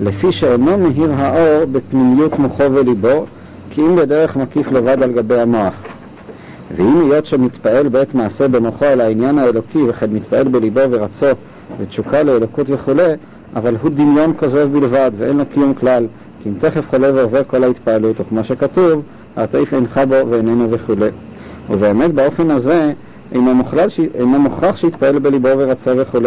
לפי שאינו מהיר האור בפנימיות מוחו וליבו, כי אם בדרך מקיף לבד על גבי המוח. ואם היות שמתפעל בעת מעשה במוחו על העניין האלוקי וכן מתפעל בליבו ורצו ותשוקה לאלוקות וכו', אבל הוא דמיון כוזב בלבד ואין לו קיום כלל, כי אם תכף חולה ועובר כל ההתפעלות, או כמו שכתוב, העטף אינך בו ואיננו וכו'. ובאמת באופן הזה אינו, מוכלל, אינו מוכרח שיתפעל בליבו ורצה וכו'.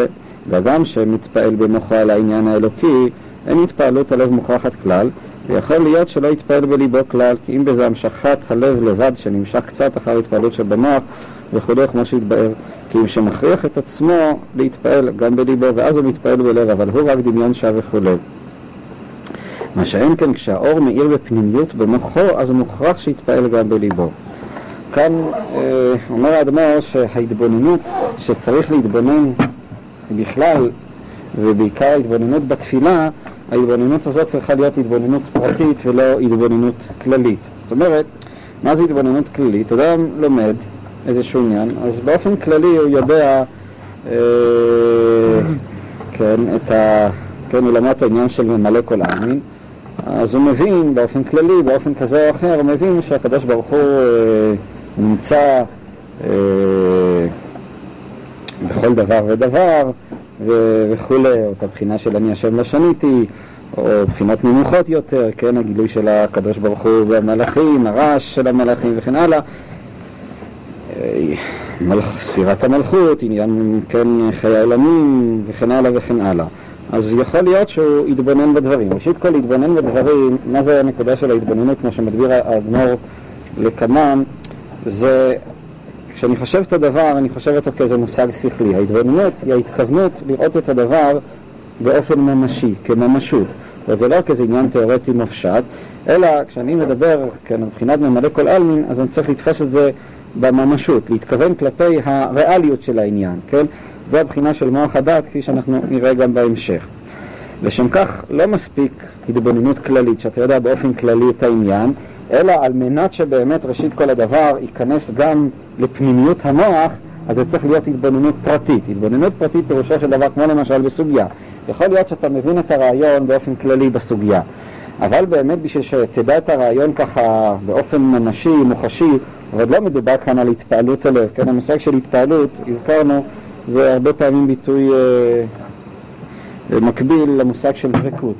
ואדם שמתפעל במוחו על העניין האלוקי, אין התפעלות הלב מוכרחת כלל, ויכול להיות שלא יתפעל בליבו כלל, כי אם בזה המשכת הלב לבד שנמשך קצת אחר התפעלות שבמוח וכו' כמו שהתבאר, כי אם שמכריח את עצמו להתפעל גם בליבו ואז הוא מתפעל בלב, אבל הוא רק דמיון שעה וכו'. מה שאין כן כשהאור מאיר בפנימיות במוחו, אז מוכרח שיתפעל גם בליבו. כאן אה, אומר האדמו"ר שההתבוננות שצריך להתבונן בכלל ובעיקר ההתבוננות בתפילה, ההתבוננות הזאת צריכה להיות התבוננות פרטית ולא התבוננות כללית. זאת אומרת, מה זה התבוננות כללית? אדם לומד איזשהו עניין, אז באופן כללי הוא יודע, אה, כן, את ה... כן, הוא למד את העניין של ממלא כל העמים, אז הוא מבין באופן כללי, באופן כזה או אחר, הוא מבין שהקדוש ברוך הוא אה, נמצא אה, בכל דבר ודבר וכולי, או את הבחינה של אני השם לא שניתי, או בחינות נמוכות יותר, כן, הגילוי של הקדוש ברוך הוא והמלאכים, הרעש של המלאכים וכן הלאה. מלכ, ספירת המלכות, עניין, כן, חיי העולמים וכן הלאה וכן הלאה. אז יכול להיות שהוא יתבונן בדברים. ראשית כל, להתבונן בדברים, מה זה הנקודה של ההתבוננות, כמו שמדביר האדמו"ר לקמם, זה, כשאני חושב את הדבר, אני חושב אותו כאיזה מושג שכלי. ההתבוננות היא ההתכוונות לראות את הדבר באופן ממשי, כממשות. זאת זה לא רק איזה עניין תיאורטי מופשט, אלא כשאני מדבר, כן, מבחינת ממלא כל עלמין, אז אני צריך לתפוס את זה בממשות, להתכוון כלפי הריאליות של העניין, כן? זו הבחינה של מוח הדת, כפי שאנחנו נראה גם בהמשך. לשם כך לא מספיק התבוננות כללית, שאתה יודע באופן כללי את העניין, אלא על מנת שבאמת ראשית כל הדבר ייכנס גם לפנימיות המוח, אז זה צריך להיות התבוננות פרטית. התבוננות פרטית פירושו של דבר, כמו למשל בסוגיה. יכול להיות שאתה מבין את הרעיון באופן כללי בסוגיה, אבל באמת בשביל שתדע את הרעיון ככה באופן ממשי, מוחשי, אבל לא מדובר כאן על התפעלות הלב, כן, המושג של התפעלות, הזכרנו, זה הרבה פעמים ביטוי אה, מקביל למושג של דבקות.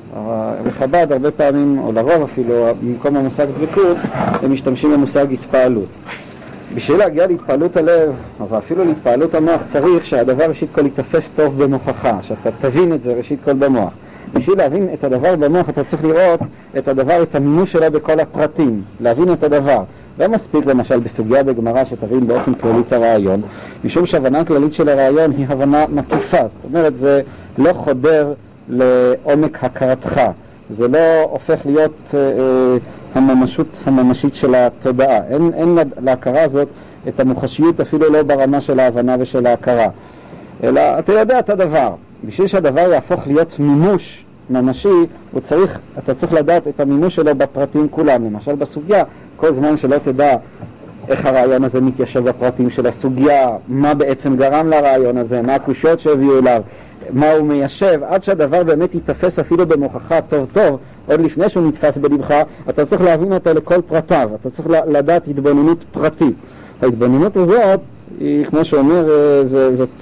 בחב"ד הרבה פעמים, או לרוב אפילו, במקום המושג דבקות, הם משתמשים במושג התפעלות. בשביל להגיע להתפעלות הלב, אבל אפילו להתפעלות המוח, צריך שהדבר ראשית כל ייתפס טוב במוחך, שאתה תבין את זה ראשית כל במוח. בשביל להבין את הדבר במוח אתה צריך לראות את הדבר, את המימוש שלו בכל הפרטים, להבין את הדבר. לא מספיק למשל בסוגיה בגמרא שתבין באופן כללי את הרעיון, משום שהבנה כללית של הרעיון היא הבנה מקיפה, זאת אומרת זה לא חודר לעומק הכרתך, זה לא הופך להיות אה, אה, הממשות הממשית של התודעה, אין, אין להכרה הזאת את המוחשיות אפילו לא ברמה של ההבנה ושל ההכרה, אלא אתה יודע את הדבר, בשביל שהדבר יהפוך להיות מימוש ממשי, הוא צריך, אתה צריך לדעת את המימוש שלו בפרטים כולם, למשל בסוגיה, כל זמן שלא תדע איך הרעיון הזה מתיישב בפרטים של הסוגיה, מה בעצם גרם לרעיון הזה, מה הקושיות שהביאו אליו, מה הוא מיישב, עד שהדבר באמת ייתפס אפילו במוחך טוב טוב, עוד לפני שהוא נתפס בלבך, אתה צריך להבין אותו לכל פרטיו, אתה צריך לדעת התבוננות פרטית. ההתבוננות הזאת, היא, כמו שאומר, אה,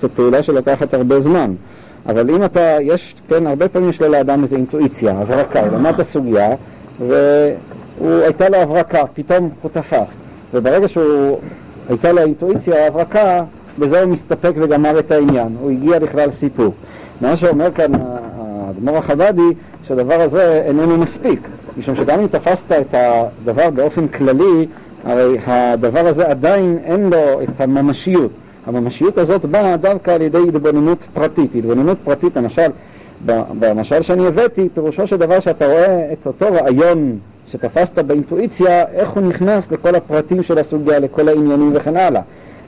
זו פעולה שלוקחת הרבה זמן. אבל אם אתה, יש, כן, הרבה פעמים יש לאדם איזו אינטואיציה, הברקה, הוא למד את הסוגיה, והייתה לו הברקה, פתאום הוא תפס. וברגע שהוא, הייתה לו אינטואיציה, ההברקה, בזה הוא מסתפק וגמר את העניין, הוא הגיע לכלל סיפור. מה שאומר כאן האדמו"ר החב"די, שהדבר הזה איננו מספיק, משום שגם אם תפסת את הדבר באופן כללי, הרי הדבר הזה עדיין אין לו את הממשיות. הממשיות הזאת באה דווקא על ידי התבוננות פרטית. התבוננות פרטית, למשל, במשל שאני הבאתי, פירושו של דבר שאתה רואה את אותו רעיון שתפסת באינטואיציה, איך הוא נכנס לכל הפרטים של הסוגיה, לכל העניינים וכן הלאה.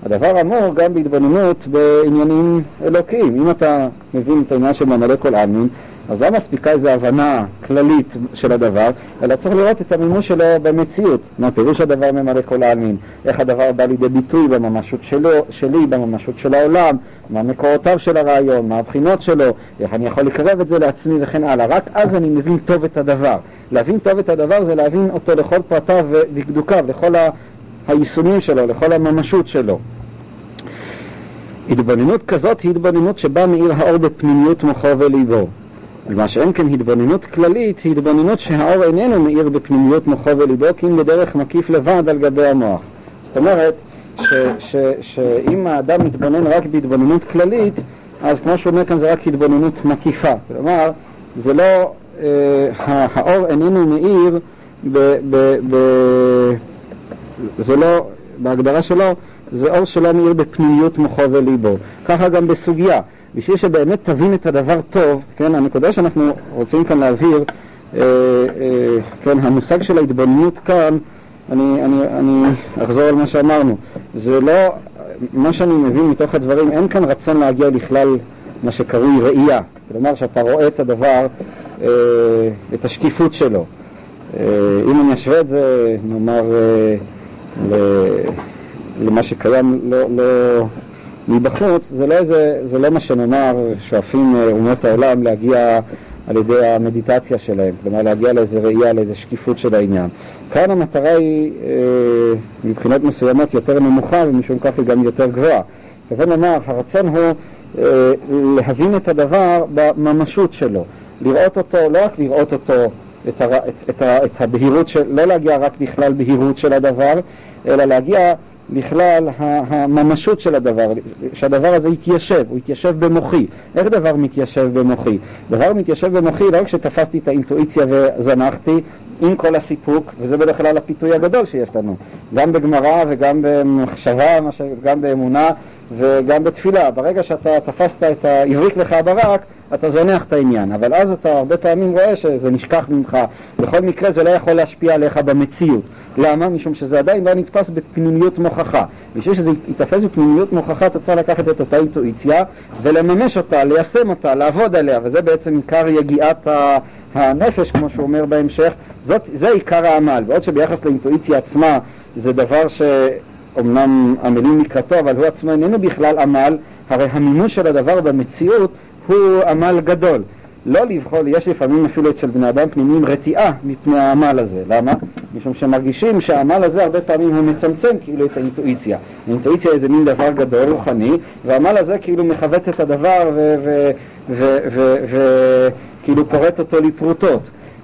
הדבר אמור גם בהתבוננות בעניינים אלוקיים. אם אתה מבין את העניין של ממלא כל עלמין, אז לא מספיקה איזו הבנה כללית של הדבר, אלא צריך לראות את המימוש שלו במציאות, מה פירוש הדבר ממלא כל העלמין, איך הדבר בא לידי ביטוי בממשות שלו, שלי, בממשות של העולם, מה מקורותיו של הרעיון, מה הבחינות שלו, איך אני יכול לקרב את זה לעצמי וכן הלאה. רק אז אני מבין טוב את הדבר. להבין טוב את הדבר זה להבין אותו לכל פרטיו ודקדוקיו, לכל היישומים שלו, לכל הממשות שלו. התבוננות כזאת היא התבוננות שבה מאיר האור בפנימיות מוחו וליבו. מה שאין כן התבוננות כללית היא התבוננות שהאור איננו מאיר בפנימיות מוחו וליבו כי אם בדרך מקיף לבד על גבי המוח. זאת אומרת שאם האדם מתבונן רק בהתבוננות כללית אז כמו שהוא אומר כאן זה רק התבוננות מקיפה. כלומר זה לא, אה, האור איננו מאיר ב, ב, ב, זה לא, בהגדרה שלו זה אור שלא מאיר בפנימיות מוחו וליבו. ככה גם בסוגיה. בשביל שבאמת תבין את הדבר טוב, כן, הנקודה שאנחנו רוצים כאן להבהיר, אה, אה, כן, המושג של ההתבוננות כאן, אני, אני, אני אחזור על מה שאמרנו, זה לא, מה שאני מבין מתוך הדברים, אין כאן רצון להגיע לכלל מה שקרוי ראייה, כלומר שאתה רואה את הדבר, אה, את השקיפות שלו. אה, אם אני אשווה את זה, נאמר, אה, למה שקיים לא, לא, מבחוץ, זה לא, איזה, זה לא מה שנאמר, שואפים אה, אומות העולם להגיע על ידי המדיטציה שלהם, כלומר להגיע לאיזה ראייה, לאיזה שקיפות של העניין. כאן המטרה היא אה, מבחינות מסוימות יותר נמוכה ומשום כך היא גם יותר גבוהה. כיוון לומר, הרצון הוא אה, להבין את הדבר בממשות שלו, לראות אותו, לא רק לראות אותו, את, הר, את, את, את הבהירות, של, לא להגיע רק לכלל בהירות של הדבר, אלא להגיע לכלל הממשות של הדבר, שהדבר הזה יתיישב, הוא יתיישב במוחי. איך דבר מתיישב במוחי? דבר מתיישב במוחי לא רק שתפסתי את האינטואיציה וזנחתי עם כל הסיפוק, וזה בדרך כלל הפיתוי הגדול שיש לנו, גם בגמרא וגם במחשבה, גם באמונה וגם בתפילה. ברגע שאתה תפסת את העברית לך ברק, אתה זונח את העניין, אבל אז אתה הרבה פעמים רואה שזה נשכח ממך. בכל מקרה זה לא יכול להשפיע עליך במציאות. למה? משום שזה עדיין לא נתפס בפנימיות מוכחה. בשביל שזה יתפס בפנימיות מוכחה אתה צריך לקחת את אותה אינטואיציה ולממש אותה, ליישם אותה, לעבוד עליה, וזה בעצם עיקר יגיעת הנפש, כמו שהוא אומר בהמשך, זאת, זה עיקר העמל. בעוד שביחס לאינטואיציה עצמה זה דבר שאומנם עמלים לקראתו, אבל הוא עצמו איננו בכלל עמל, הרי המימוש של הדבר במציאות הוא עמל גדול. לא לבחור, יש לפעמים אפילו אצל בני אדם פנימיים רתיעה מפני העמל הזה. למה? משום שמרגישים שהעמל הזה הרבה פעמים הוא מצמצם כאילו את האינטואיציה. האינטואיציה היא איזה מין דבר גדול, רוחני, והעמל הזה כאילו מכווץ את הדבר וכאילו פורט אותו לפרוטות.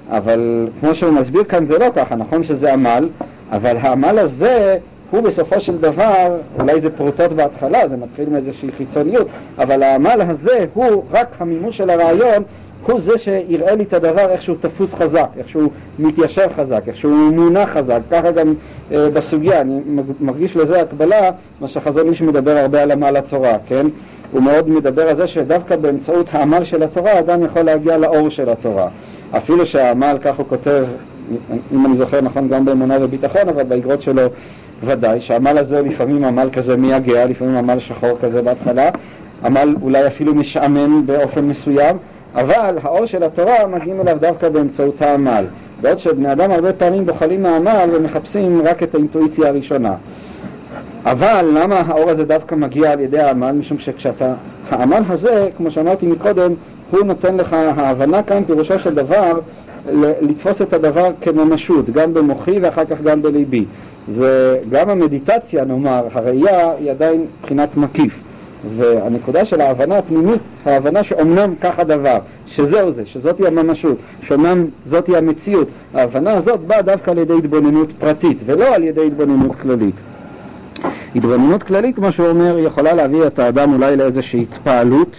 אבל כמו שהוא מסביר כאן זה לא ככה, נכון שזה עמל, אבל העמל הזה הוא בסופו של דבר, אולי זה פרוטות בהתחלה, זה מתחיל מאיזושהי חיצוניות, אבל העמל הזה הוא רק המימוש של הרעיון הוא זה שיראה לי את הדבר איך שהוא תפוס חזק, איך שהוא מתיישב חזק, איך שהוא מונח חזק, ככה גם אה, בסוגיה, אני מרגיש לזה הקבלה, מה שחזון איש מדבר הרבה על עמל התורה, כן? הוא מאוד מדבר על זה שדווקא באמצעות העמל של התורה אדם יכול להגיע לאור של התורה. אפילו שהעמל, כך הוא כותב, אם אני זוכר נכון גם באמונה וביטחון, אבל באגרות שלו ודאי, שהעמל הזה לפעמים עמל כזה מייגע, לפעמים עמל שחור כזה בהתחלה, עמל אולי אפילו משעמם באופן מסוים, אבל האור של התורה מגיעים אליו דווקא באמצעות העמל. בעוד שבני אדם הרבה פעמים בוחלים מהעמל ומחפשים רק את האינטואיציה הראשונה. אבל למה האור הזה דווקא מגיע על ידי העמל? משום שכשאתה... העמל הזה, כמו שאמרתי מקודם, הוא נותן לך, ההבנה כאן פירושו של דבר לתפוס את הדבר כממשות, גם במוחי ואחר כך גם בליבי. זה גם המדיטציה, נאמר, הראייה היא עדיין מבחינת מקיף. והנקודה של ההבנה הפנימית, ההבנה שאומנם כך הדבר, שזהו זה, שזאתי הממשות, שאומנם זאתי המציאות, ההבנה הזאת באה דווקא על ידי התבוננות פרטית ולא על ידי התבוננות כללית. התבוננות כללית, כמו שהוא אומר, יכולה להביא את האדם אולי לאיזושהי התפעלות,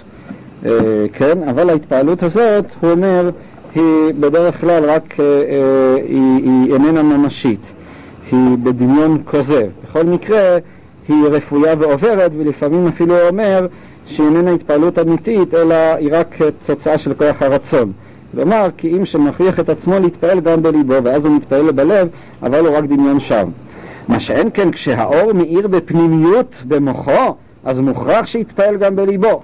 אה, כן, אבל ההתפעלות הזאת, הוא אומר, היא בדרך כלל רק, אה, אה, היא, היא איננה ממשית, היא בדמיון כוזב. בכל מקרה, היא רפויה ועוברת, ולפעמים אפילו אומר שהיא איננה התפעלות אמיתית, אלא היא רק תוצאה של כוח הרצון. כלומר, כי אם שמכריח את עצמו להתפעל גם בליבו, ואז הוא מתפעל בלב, אבל הוא רק דמיון שם. מה שאין כן, כשהאור מאיר בפנימיות במוחו, אז מוכרח שיתפעל גם בליבו.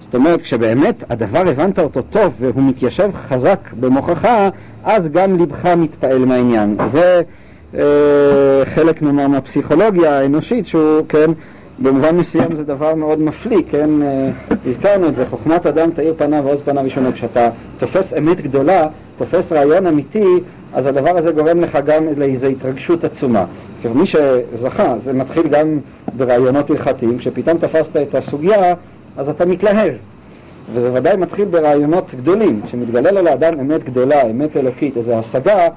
זאת אומרת, כשבאמת הדבר הבנת אותו טוב והוא מתיישב חזק במוחך, אז גם לבך מתפעל מהעניין. זה חלק נאמר מהפסיכולוגיה האנושית שהוא, כן, במובן מסוים זה דבר מאוד מפליא, כן, אה, הזכרנו את זה, חוכמת אדם תאיר פניו ועוז פניו ישונו. כשאתה תופס אמת גדולה, תופס רעיון אמיתי, אז הדבר הזה גורם לך גם לאיזו התרגשות עצומה. מי שזכה, זה מתחיל גם ברעיונות הלכתיים, כשפתאום תפסת את הסוגיה, אז אתה מתלהב. וזה ודאי מתחיל ברעיונות גדולים, כשמתגלה לו לאדם אמת גדולה, אמת אלוקית, איזו השגה,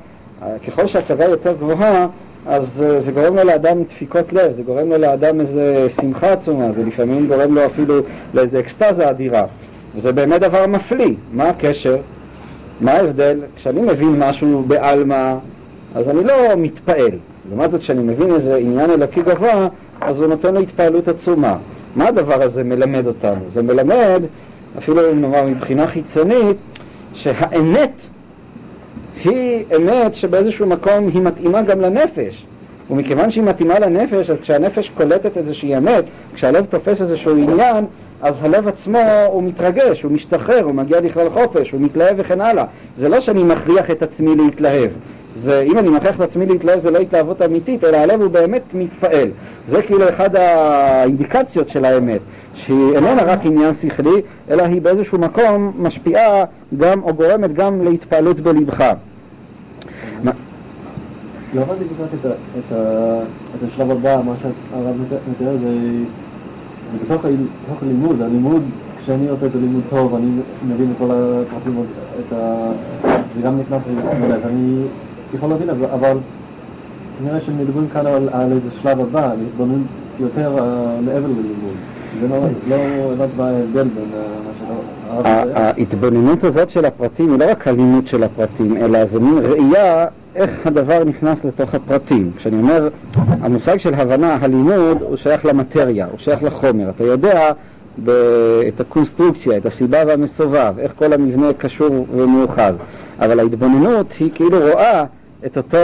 ככל שההשגה יותר גבוהה, אז אה, זה גורם לו לאדם דפיקות לב, זה גורם לו לאדם איזה שמחה עצומה, זה לפעמים גורם לו אפילו לאיזה אקסטזה אדירה. וזה באמת דבר מפליא. מה הקשר? מה ההבדל? כשאני מבין משהו בעלמא, אז אני לא מתפעל. לעומת זאת, כשאני מבין איזה עניין אלוקי גבוה, אז הוא נותן לו התפעלות עצומה. מה הדבר הזה מלמד אותנו? זה מלמד, אפילו נאמר מבחינה חיצונית, שהאמת היא אמת שבאיזשהו מקום היא מתאימה גם לנפש. ומכיוון שהיא מתאימה לנפש, אז כשהנפש קולטת איזושהי אמת, כשהלב תופס איזשהו עניין, אז הלב עצמו הוא מתרגש, הוא משתחרר, הוא מגיע לכלל חופש, הוא מתלהב וכן הלאה. זה לא שאני מכריח את עצמי להתלהב. זה, אם אני מכריח את עצמי להתלהב זה לא התלהבות אמיתית, אלא הלב הוא באמת מתפעל. זה כאילו אחד האינדיקציות של האמת, שהיא איננה רק עניין שכלי, אלא היא באיזשהו מקום משפיעה גם, או גורמת גם להתפעלות בלבך. לא הבנתי כל את השלב הבא, מה שהרב מתאר זה בתוך הלימוד, הלימוד, כשאני עושה את הלימוד טוב, אני מבין את כל הפרטים, זה גם נכנס ללב, אני יכול להבין, אבל נראה שמדברים כאן על איזה שלב הבא, להתבונן יותר מעבר ללימוד. לא, לא בין מה שהרב ההתבוננות הזאת של הפרטים היא לא רק הלימוד של הפרטים, אלא זה מין ראייה איך הדבר נכנס לתוך הפרטים. כשאני אומר, המושג של הבנה, הלימוד, הוא שייך למטריה, הוא שייך לחומר. אתה יודע את הקונסטרוקציה, את הסיבה והמסובב, איך כל המבנה קשור ומאוחז. אבל ההתבוננות היא כאילו רואה את אותו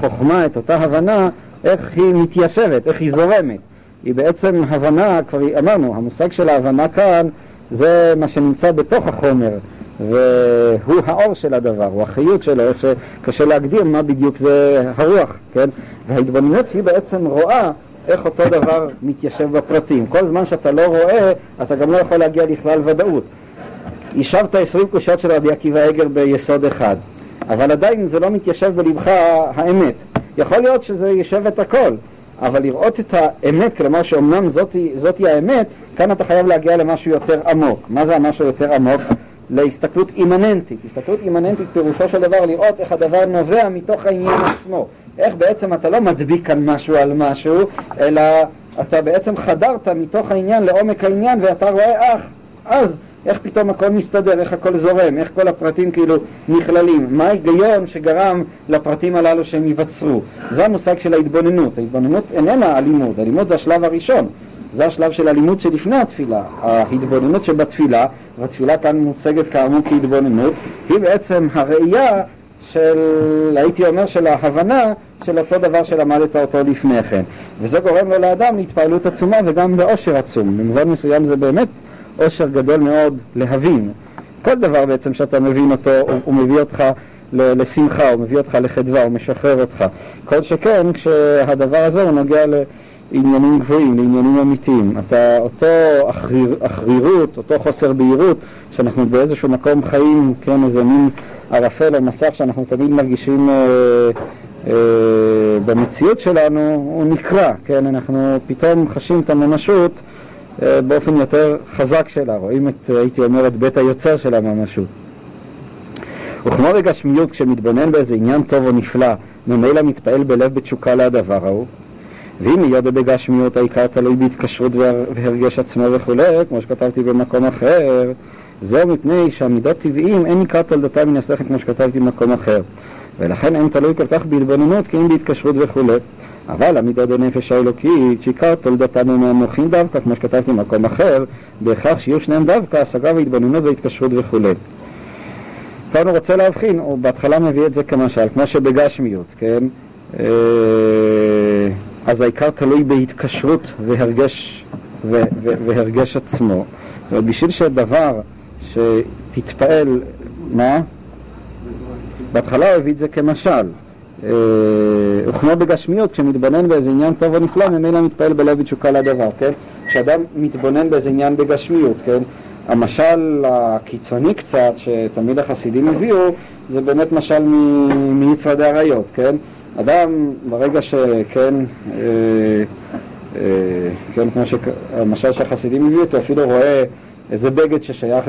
חוכמה, את אותה הבנה, איך היא מתיישבת, איך היא זורמת. היא בעצם הבנה, כבר אמרנו, המושג של ההבנה כאן זה מה שנמצא בתוך החומר, והוא האור של הדבר, הוא החיות שלו, איך שקשה להגדיר מה בדיוק זה הרוח, כן? וההתבוננות היא בעצם רואה איך אותו דבר מתיישב בפרטים. כל זמן שאתה לא רואה, אתה גם לא יכול להגיע לכלל ודאות. יישבת עשרים קושיות של רבי עקיבא אגר ביסוד אחד, אבל עדיין זה לא מתיישב בלבך האמת. יכול להיות שזה יישב את הכל, אבל לראות את האמת, כלומר שאומנם זאתי, זאתי האמת, כאן אתה חייב להגיע למשהו יותר עמוק. מה זה המשהו יותר עמוק? להסתכלות אימננטית. הסתכלות אימננטית פירושו של דבר לראות איך הדבר נובע מתוך העניין עצמו. איך בעצם אתה לא מדביק כאן משהו על משהו, אלא אתה בעצם חדרת מתוך העניין לעומק העניין ואתה רואה, אך, אז איך פתאום הכל מסתדר, איך הכל זורם, איך כל הפרטים כאילו נכללים, מה ההיגיון שגרם לפרטים הללו שהם ייווצרו. זה המושג של ההתבוננות. ההתבוננות איננה הלימוד, הלימוד זה השלב הראשון. זה השלב של הלימוד שלפני התפילה. ההתבוננות שבתפילה, והתפילה כאן מוצגת כאמור כהתבוננות, היא בעצם הראייה של, הייתי אומר, של ההבנה של אותו דבר שלמדת אותו לפני כן. וזה גורם לו לאדם להתפעלות עצומה וגם לאושר עצום. במובן מסוים זה באמת אושר גדול מאוד להבין. כל דבר בעצם שאתה מבין אותו, הוא, הוא מביא אותך לשמחה, הוא מביא אותך לחדווה, הוא משחרר אותך. כל שכן כשהדבר הזה הוא נוגע לעניינים גבוהים, לעניינים אמיתיים. אתה, אותו אחריר, אחרירות, אותו חוסר בהירות, שאנחנו באיזשהו מקום חיים, כן, איזה מין ערפל או מסך שאנחנו תמיד מרגישים אה, אה, במציאות שלנו, הוא נקרע, כן, אנחנו פתאום חשים את הממשות באופן יותר חזק שלה, רואים את, הייתי אומר, את בית היוצר של הממשות. וכמו בגשמיות, כשמתבונן באיזה עניין טוב או נפלא, ממילא מתפעל בלב בתשוקה לדבר ההוא, ואם יהיה בגשמיות העיקר תלוי בהתקשרות והרגש עצמו וכולי, כמו שכתבתי במקום אחר, זהו מפני שהמידות טבעיים אין נקרא תולדתה מן השכל כמו שכתבתי במקום אחר, ולכן אין תלוי כל כך בהתבוננות כי אם בהתקשרות וכולי. אבל המידות הנפש האלוקית, שעיקר תולדתם הם המוחים דווקא, כמו שכתבתי במקום אחר, בהכרח שיהיו שניהם דווקא השגה והתבוננות והתקשרות וכולי. כאן הוא רוצה להבחין, הוא בהתחלה מביא את זה כמשל, כמו שבגשמיות, כן? אה, אז העיקר תלוי בהתקשרות והרגש, והרגש עצמו, זאת בשביל שדבר שתתפעל, מה? בהתחלה הוא הביא את זה כמשל. וכמו בגשמיות, כשמתבונן באיזה עניין טוב או נפלא, ממילא מתפעל בלב ותשוקה לדבר, כן? כשאדם מתבונן באיזה עניין בגשמיות, כן? המשל הקיצוני קצת, שתמיד החסידים הביאו, זה באמת משל מיצרדי עריות, כן? אדם, ברגע שכן, אה, אה, כן, כמו שהמשל שהחסידים הביאו אותו, אפילו רואה איזה בגד ששייך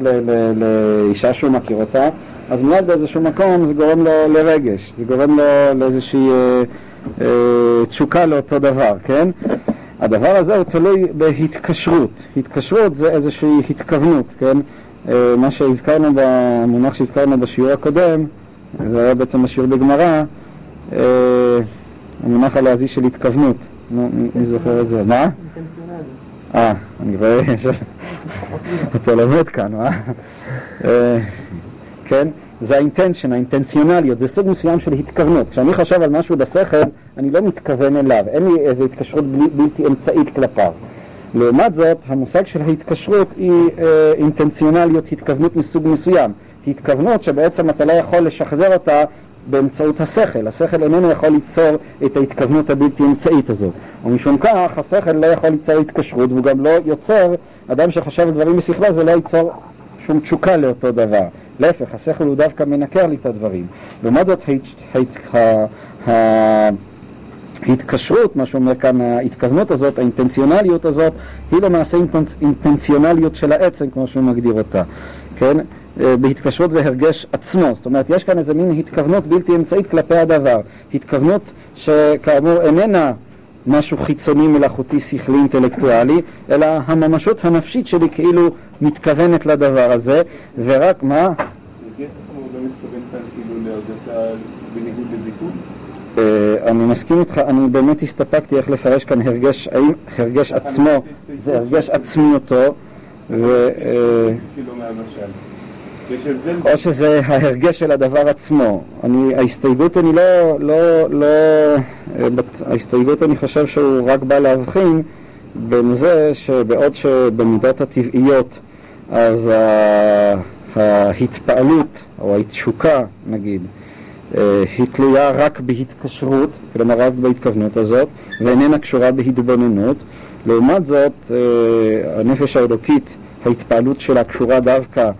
לאישה שהוא מכיר אותה, אז מיד באיזשהו מקום זה גורם לו לרגש, זה גורם לו לאיזושהי אה, תשוקה לאותו דבר, כן? הדבר הזה הוא תלוי בהתקשרות. התקשרות זה איזושהי התכוונות, כן? אה, מה שהזכרנו במונח שהזכרנו בשיעור הקודם, זה היה בעצם השיעור בגמרא, אה, המונח הלועזי של התכוונות. נו, מי זוכר את זה? מה? אה, אני רואה שאתה לומד כאן, מה? אה, כן? זה האינטנשן, האינטנציונליות, זה סוג מסוים של התכוונות. כשאני חושב על משהו בשכל, אני לא מתכוון אליו, אין לי איזו התקשרות בלתי אמצעית כלפיו. לעומת זאת, המושג של ההתקשרות היא אה, אינטנציונליות, התכוונות מסוג מסוים. התכוונות שבעצם אתה לא יכול לשחזר אותה באמצעות השכל. השכל איננו יכול ליצור את ההתכוונות הבלתי אמצעית הזאת. ומשום כך, השכל לא יכול ליצור התקשרות, והוא גם לא יוצר, אדם שחשב דברים בשכלו זה לא ייצור שום תשוקה לאותו דבר. להפך, השכל הוא דווקא מנקר לי את הדברים. לעומת זאת, ההתקשרות, מה שאומר כאן, ההתכוונות הזאת, האינטנציונליות הזאת, היא למעשה אינטנציונליות של העצם, כמו שהוא מגדיר אותה, כן? אה, בהתקשרות והרגש עצמו. זאת אומרת, יש כאן איזה מין התכוונות בלתי אמצעית כלפי הדבר. התכוונות שכאמור איננה משהו חיצוני, מלאכותי, שכלי, אינטלקטואלי, אלא הממשות הנפשית שלי כאילו מתכוונת לדבר הזה, ורק מה? אני מסכים איתך, אני באמת הסתפקתי איך לפרש כאן הרגש, האם הרגש עצמו זה הרגש עצמיותו ו... או שזה ההרגש של הדבר עצמו. אני, ההסתייגות אני לא, לא, לא, ההסתייגות אני חושב שהוא רק בא להבחין בין זה שבעוד שבמידות הטבעיות אז ההתפעלות או התשוקה נגיד אה, היא תלויה רק בהתקשרות, כלומר רק בהתכוונות הזאת, ואיננה קשורה בהתבוננות. לעומת זאת, אה, הנפש האלוקית, ההתפעלות שלה קשורה דווקא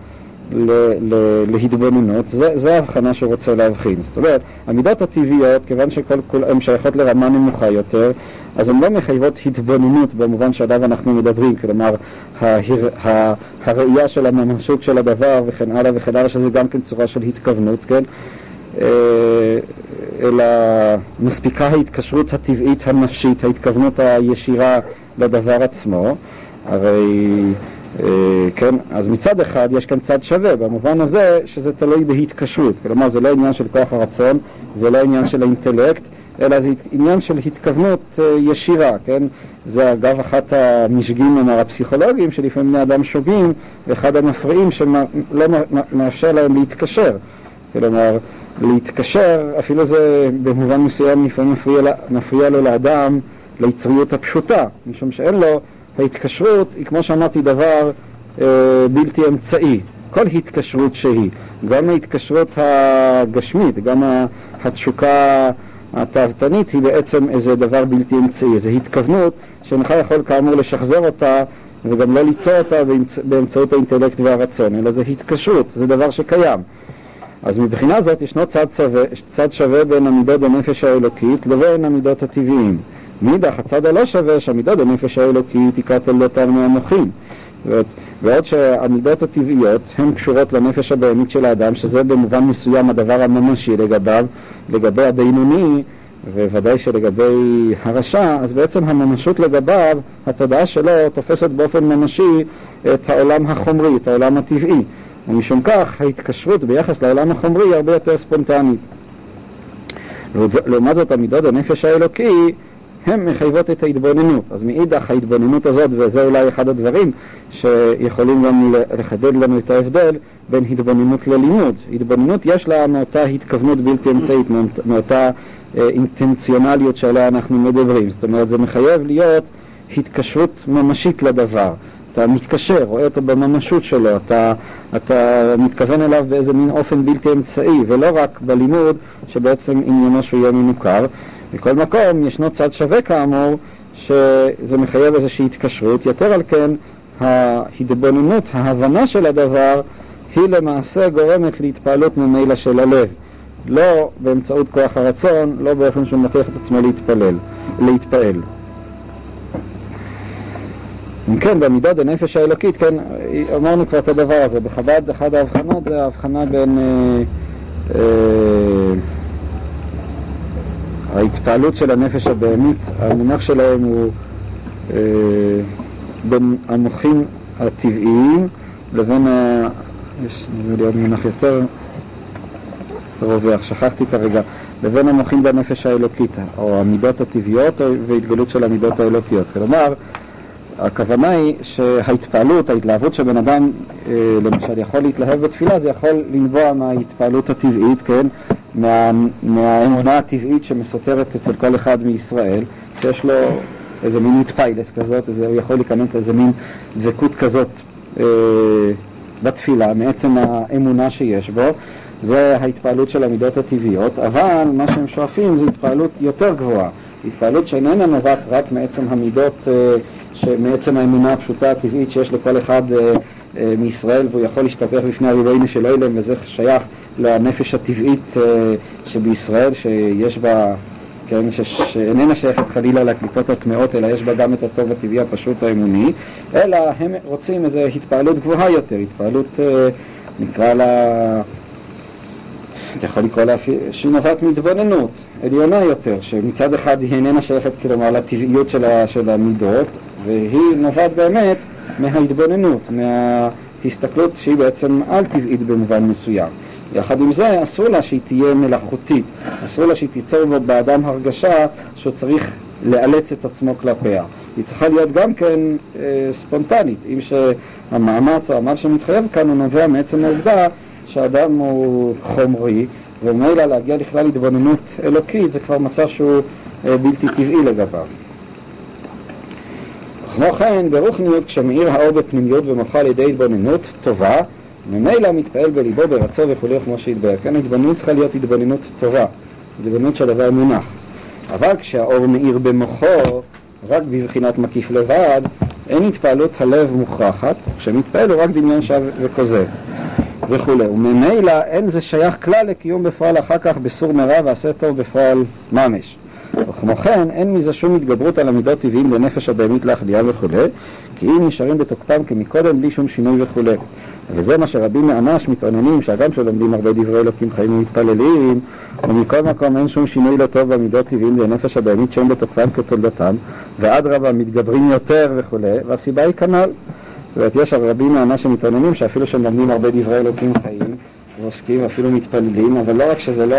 להתבוננות, זו ההבחנה שרוצה להבחין. זאת אומרת, המידות הטבעיות, כיוון שהן שייכות לרמה נמוכה יותר, אז הן לא מחייבות התבוננות במובן שעליו אנחנו מדברים, כלומר ההר, הראייה של הממשות של הדבר וכן הלאה וכן הלאה, שזה גם כן צורה של התכוונות, כן? אה, אלא מספיקה ההתקשרות הטבעית הנפשית, ההתכוונות הישירה לדבר עצמו, הרי כן, אז מצד אחד יש כאן צד שווה, במובן הזה שזה תלוי בהתקשרות, כלומר זה לא עניין של כוח הרצון, זה לא עניין של האינטלקט, אלא זה עניין של התכוונות אה, ישירה, כן? זה אגב אחת המשגים, נאמר, הפסיכולוגיים, שלפעמים בני אדם שוגים, ואחד המפריעים שלא מאפשר להם להתקשר. כלומר, להתקשר, אפילו זה במובן מסוים לפעמים מפריע, מפריע לו לאדם ליצריות הפשוטה, משום שאין לו ההתקשרות היא, כמו שאמרתי, דבר אה, בלתי אמצעי. כל התקשרות שהיא, גם ההתקשרות הגשמית, גם התשוקה התאוותנית היא בעצם איזה דבר בלתי אמצעי, איזו התכוונות שאינך יכול כאמור לשחזר אותה וגם לא ליצור אותה באמצ... באמצעות האינטלקט והרצון, אלא זה התקשרות, זה דבר שקיים. אז מבחינה זאת ישנו צד שווה, צד שווה בין המידות בנפש האלוקית לבין המידות הטבעיים. מאידך הצד הלא שווה שהמידות בנפש האלוקית עיקר תולדותיו מהמוחים. ועוד שהמידות הטבעיות הן קשורות לנפש הבהמית של האדם, שזה במובן מסוים הדבר הממשי לגביו, לגבי הבינוני, וודאי שלגבי הרשע, אז בעצם הממשות לגביו, התודעה שלו תופסת באופן ממשי את העולם החומרי, את העולם הטבעי. ומשום כך ההתקשרות ביחס לעולם החומרי היא הרבה יותר ספונטנית. לעומת זאת המידות הנפש האלוקי הן מחייבות את ההתבוננות. אז מאידך ההתבוננות הזאת, וזה אולי אחד הדברים שיכולים גם לחדד לנו את ההבדל בין התבוננות ללימוד. התבוננות יש לה מאותה התכוונות בלתי אמצעית, מאותה אה, אינטנציונליות שעליה אנחנו מדברים. זאת אומרת, זה מחייב להיות התקשרות ממשית לדבר. אתה מתקשר, רואה אותו בממשות שלו, אתה, אתה מתכוון אליו באיזה מין אופן בלתי אמצעי, ולא רק בלימוד שבעצם עניינו שהוא יהיה מנוכר. בכל מקום ישנו צד שווה כאמור, שזה מחייב איזושהי התקשרות. יותר על כן, ההתבוננות, ההבנה של הדבר, היא למעשה גורמת להתפעלות ממילא של הלב. לא באמצעות כוח הרצון, לא באופן שהוא מכריח את עצמו להתפלל, להתפעל. אם כן, במידות הנפש האלוקית, כן, אמרנו כבר את הדבר הזה. בחב"ד אחת ההבחנות זה ההבחנה בין אה, אה, ההתפעלות של הנפש הבהמית, המונח שלהם הוא אה, בין המוחים הטבעיים לבין, ה... יש נראה לי עוד מונח יותר רווח, שכחתי כרגע, לבין המוחים בנפש האלוקית, או המידות הטבעיות והתגלות של המידות האלוקיות. כלומר, הכוונה היא שההתפעלות, ההתלהבות שבן אדם אה, למשל יכול להתלהב בתפילה, זה יכול לנבוע מההתפעלות הטבעית, כן? מה, מהאמונה הטבעית שמסותרת אצל כל אחד מישראל, שיש לו איזה מין מתפיילס כזאת, איזה, הוא יכול להיכנס לאיזה מין דבקות כזאת אה, בתפילה, מעצם האמונה שיש בו, זה ההתפעלות של המידות הטבעיות, אבל מה שהם שואפים זה התפעלות יותר גבוהה, התפעלות שאיננה נובעת רק מעצם המידות, אה, מעצם האמונה הפשוטה הטבעית שיש לכל אחד אה, מישראל והוא יכול להשתפך בפני הריבונו של אילם וזה שייך לנפש הטבעית שבישראל שיש בה, כן, שאיננה שייכת חלילה לקליפות הטמעות אלא יש בה גם את הטוב הטבעי הפשוט האמוני אלא הם רוצים איזו התפעלות גבוהה יותר, התפעלות נקרא לה אתה יכול לקרוא לה שהיא נובעת מהתבוננות עליונה יותר, שמצד אחד היא איננה שייכת כלומר לטבעיות של המידות, והיא נובעת באמת מההתבוננות, מההסתכלות שהיא בעצם על-טבעית במובן מסוים. יחד עם זה אסור לה שהיא תהיה מלאכותית, אסור לה שהיא תיצור באדם הרגשה שהוא צריך לאלץ את עצמו כלפיה. היא צריכה להיות גם כן אה, ספונטנית, אם שהמאמץ או העמל שמתחייב כאן הוא נובע מעצם העובדה שהאדם הוא חומרי, וממילא להגיע לכלל התבוננות אלוקית זה כבר מצב שהוא אה, בלתי טבעי לגביו. כמו כן, ברוחניות, כשמאיר האור בפנימיות ומוחה על ידי התבוננות טובה, ממילא מתפעל בליבו ברצו וכולי כמו שהתבהר. כן, התבוננות צריכה להיות התבוננות טובה, התבוננות שהדבר מונח. אבל כשהאור מאיר במוחו, רק בבחינת מקיף לבד, אין התפעלות הלב מוכרחת, כשמתפעל הוא רק דמיון שב וכוזב. וכולי. וממילא אין זה שייך כלל לקיום בפועל אחר כך בסור מרע ועשה טוב בפועל ממש. וכמו כן, אין מזה שום התגברות על המידות טבעיים לנפש הבהמית להחדיאה וכולי, כי אם נשארים בתוקפם כמקודם בלי שום שינוי וכולי. וזה מה שרבים ממש מתעוננים, שהגם שלומדים הרבה דברי אלוקים חיים ומתפללים, ומכל מקום אין שום שינוי לטוב במידות טבעיים לנפש הבהמית שהם בתוקפם כתולדתם, ואדרבה מתגברים יותר וכולי, והסיבה היא כנ"ל. זאת אומרת, יש רבים מהמה שמתעניינים שאפילו שהם לומדים הרבה דברי אלוקים חיים ועוסקים ואפילו מתפללים, אבל לא רק שזה לא,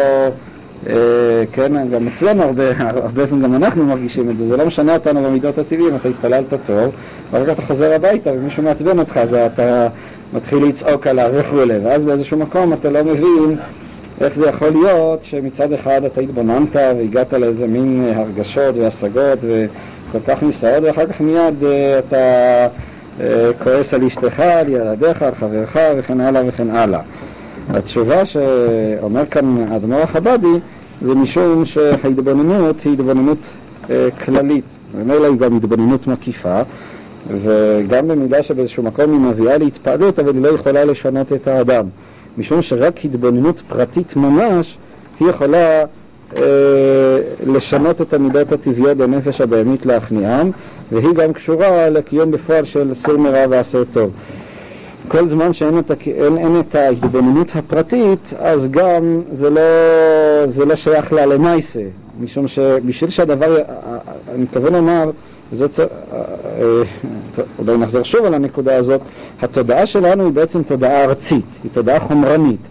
כן, גם אצלנו הרבה, הרבה פעמים גם אנחנו מרגישים את זה, זה לא משנה אותנו במידות הטבעיים, אתה התפללת טוב, ואחר אתה חוזר הביתה ומישהו מעצבן אותך, אז אתה מתחיל לצעוק עליו וכולי, ואז באיזשהו מקום אתה לא מבין איך זה יכול להיות שמצד אחד אתה התבוננת והגעת לאיזה מין הרגשות והשגות וכל כך נישאות, ואחר כך מיד אה, אתה... כועס על אשתך, על ילדיך, על חברך וכן הלאה וכן הלאה. התשובה שאומר כאן האדמו"ר החב"די זה משום שההתבוננות היא התבוננות אה, כללית, ומילא היא גם התבוננות מקיפה וגם במידה שבאיזשהו מקום היא מביאה להתפעלות אבל היא לא יכולה לשנות את האדם משום שרק התבוננות פרטית ממש היא יכולה אה, לשנות את המידות הטבעיות בנפש הבהמית להכניעם והיא גם קשורה לקיום בפועל של סור מרע ועשה טוב. כל זמן שאין את, אין, אין את ההתבוננות הפרטית, אז גם זה לא, זה לא שייך לה למעשה, משום שבשביל שהדבר, אני מתכוון לומר, זה צ... אולי נחזור שוב על הנקודה הזאת, התודעה שלנו היא בעצם תודעה ארצית, היא תודעה חומרנית.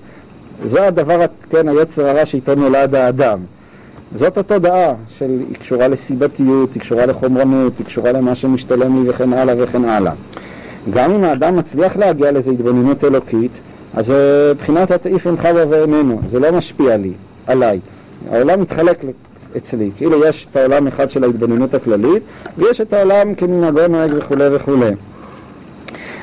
זה הדבר, כן, היצר הרע שאיתו נולד האדם. זאת התודעה של, היא קשורה לסיבתיות, היא קשורה לחומרנות, היא קשורה למה שמשתלם לי וכן הלאה וכן הלאה. גם אם האדם מצליח להגיע לאיזו התבוננות אלוקית, אז מבחינת התעיף אין חווה ואיננו, זה לא משפיע לי, עליי. העולם מתחלק אצלי, כאילו יש את העולם אחד של ההתבוננות הכללית, ויש את העולם כמנהגו נוהג וכולי וכולי.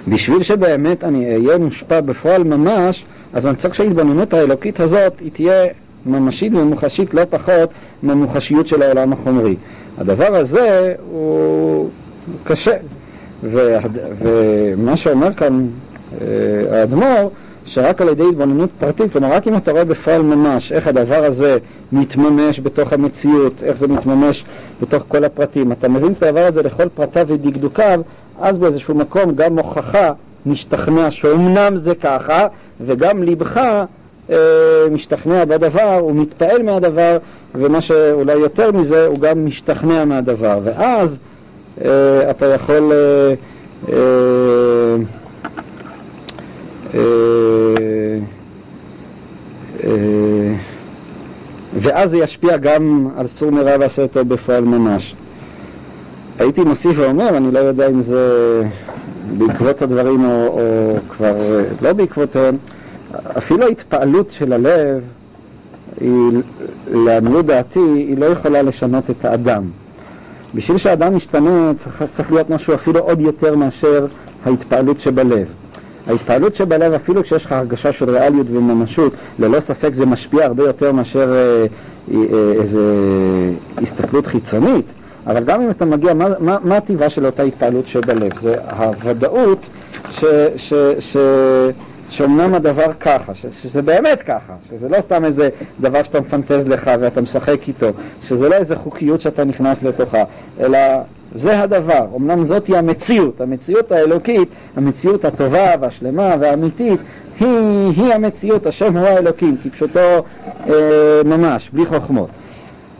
בשביל שבאמת אני אהיה מושפע בפועל ממש, אז אני צריך שההתבוננות האלוקית הזאת היא תהיה ממשית ומוחשית לא פחות מהמוחשיות של העולם החומרי. הדבר הזה הוא קשה, ומה שאומר כאן אה, האדמו"ר, שרק על ידי התבוננות פרטית, כלומר רק אם אתה רואה בפועל ממש איך הדבר הזה מתממש בתוך המציאות, איך זה מתממש בתוך כל הפרטים, אתה מבין את הדבר הזה לכל פרטיו ודקדוקיו, אז באיזשהו מקום גם מוכחה משתכנע שאומנם זה ככה, וגם ליבך אה, משתכנע בדבר, הוא מתפעל מהדבר, ומה שאולי יותר מזה, הוא גם משתכנע מהדבר, ואז אתה יכול... אה, אה, אה, אה, ואז זה ישפיע גם על סור מרע ועשה אותו בפועל ממש. הייתי מוסיף ואומר, אני לא יודע אם זה בעקבות הדברים או, או כבר לא בעקבותיהם, אפילו ההתפעלות של הלב, לעניות דעתי, היא לא יכולה לשנות את האדם. בשביל שהאדם ישתנה צריך, צריך להיות משהו אפילו עוד יותר מאשר ההתפעלות שבלב. ההתפעלות שבלב, אפילו כשיש לך הרגשה של ריאליות וממשות, ללא ספק זה משפיע הרבה יותר מאשר אה, אה, איזו הסתכלות חיצונית, אבל גם אם אתה מגיע, מה, מה, מה הטבעה של אותה התפעלות שבלב? זה הוודאות ש, ש, ש, שאומנם הדבר ככה, ש, שזה באמת ככה, שזה לא סתם איזה דבר שאתה מפנטז לך ואתה משחק איתו, שזה לא איזה חוקיות שאתה נכנס לתוכה, אלא זה הדבר, אמנם זאתי המציאות, המציאות האלוקית, המציאות הטובה והשלמה והאמיתית, היא, היא המציאות, השם הוא האלוקים, כפשוטו אה, ממש, בלי חוכמות.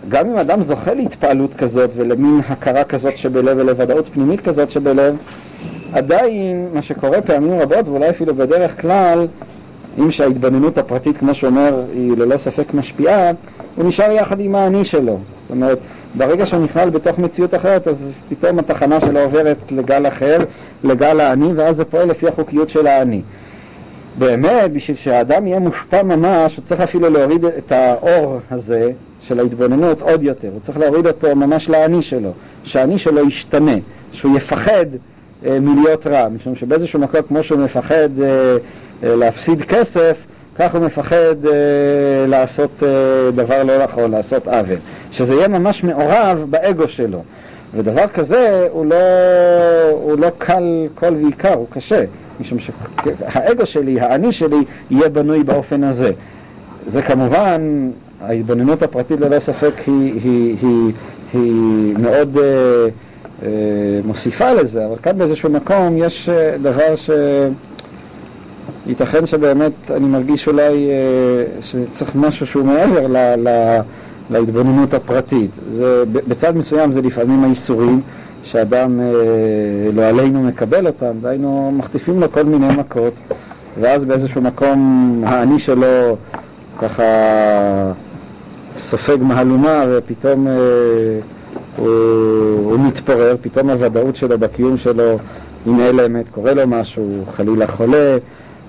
גם אם אדם זוכה להתפעלות כזאת ולמין הכרה כזאת שבלב ולוודאות פנימית כזאת שבלב, עדיין מה שקורה פעמים רבות ואולי אפילו בדרך כלל, אם שההתבוננות הפרטית כמו שאומר היא ללא ספק משפיעה, הוא נשאר יחד עם האני שלו. זאת אומרת, ברגע שהוא נכלל בתוך מציאות אחרת, אז פתאום התחנה שלו עוברת לגל אחר, לגל האני, ואז זה פועל לפי החוקיות של האני. באמת, בשביל שהאדם יהיה מושפע ממש, הוא צריך אפילו להוריד את האור הזה של ההתבוננות עוד יותר, הוא צריך להוריד אותו ממש לאני שלו, שהאני שלו ישתנה, שהוא יפחד מלהיות רע, משום שבאיזשהו מקום כמו שהוא מפחד אה, אה, להפסיד כסף, כך הוא מפחד אה, לעשות אה, דבר לא נכון, לעשות עוול. שזה יהיה ממש מעורב באגו שלו. ודבר כזה הוא לא, הוא לא קל כל ועיקר, הוא קשה. משום שהאגו שלי, האני שלי, יהיה בנוי באופן הזה. זה כמובן, ההתבוננות הפרטית ללא ספק היא, היא, היא, היא מאוד אה, אה, מוסיפה לזה, אבל כאן באיזשהו מקום יש אה, דבר ש... ייתכן שבאמת אני מרגיש אולי אה, שצריך משהו שהוא מעבר ל, ל, להתבוננות הפרטית. זה, בצד מסוים זה לפעמים האיסורים שאדם אה, לא עלינו מקבל אותם, דהיינו מחטיפים לו כל מיני מכות, ואז באיזשהו מקום האני שלו ככה סופג מהלומה ופתאום אה, הוא, הוא מתפורר, פתאום הוודאות שלו בקיום שלו היא נעלמת, קורה לו משהו, חלילה חולה,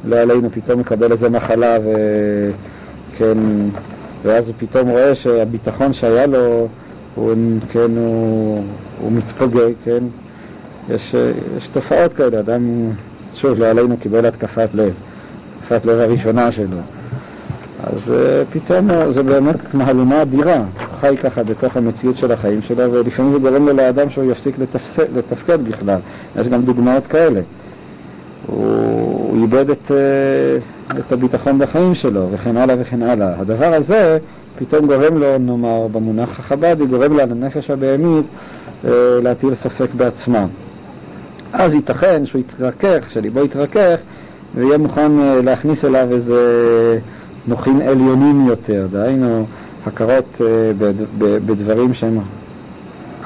לא עלינו פתאום מקבל איזה מחלה וכן, ואז הוא פתאום רואה שהביטחון שהיה לו, הוא, כן, הוא, הוא מתפוגג, כן, יש, יש תופעות כאלה, אדם, שוב, לא עלינו קיבל התקפת לב, התקפת לב הראשונה שלו. אז אה, פתאום זה באמת מהלומה אדירה, חי ככה בתוך המציאות של החיים שלו ולפעמים זה גורם לו לאדם שהוא יפסיק לתפקד, לתפקד בכלל, יש גם דוגמאות כאלה. הוא איבד את, אה, את הביטחון בחיים שלו וכן הלאה וכן הלאה. הדבר הזה פתאום גורם לו, נאמר במונח החב"די, גורם לו לנפש הבהמית אה, להטיל ספק בעצמה. אז ייתכן שהוא יתרכך, שליבו יתרכך ויהיה מוכן אה, להכניס אליו איזה מוחין עליונים יותר, דהיינו הכרות בדברים שהם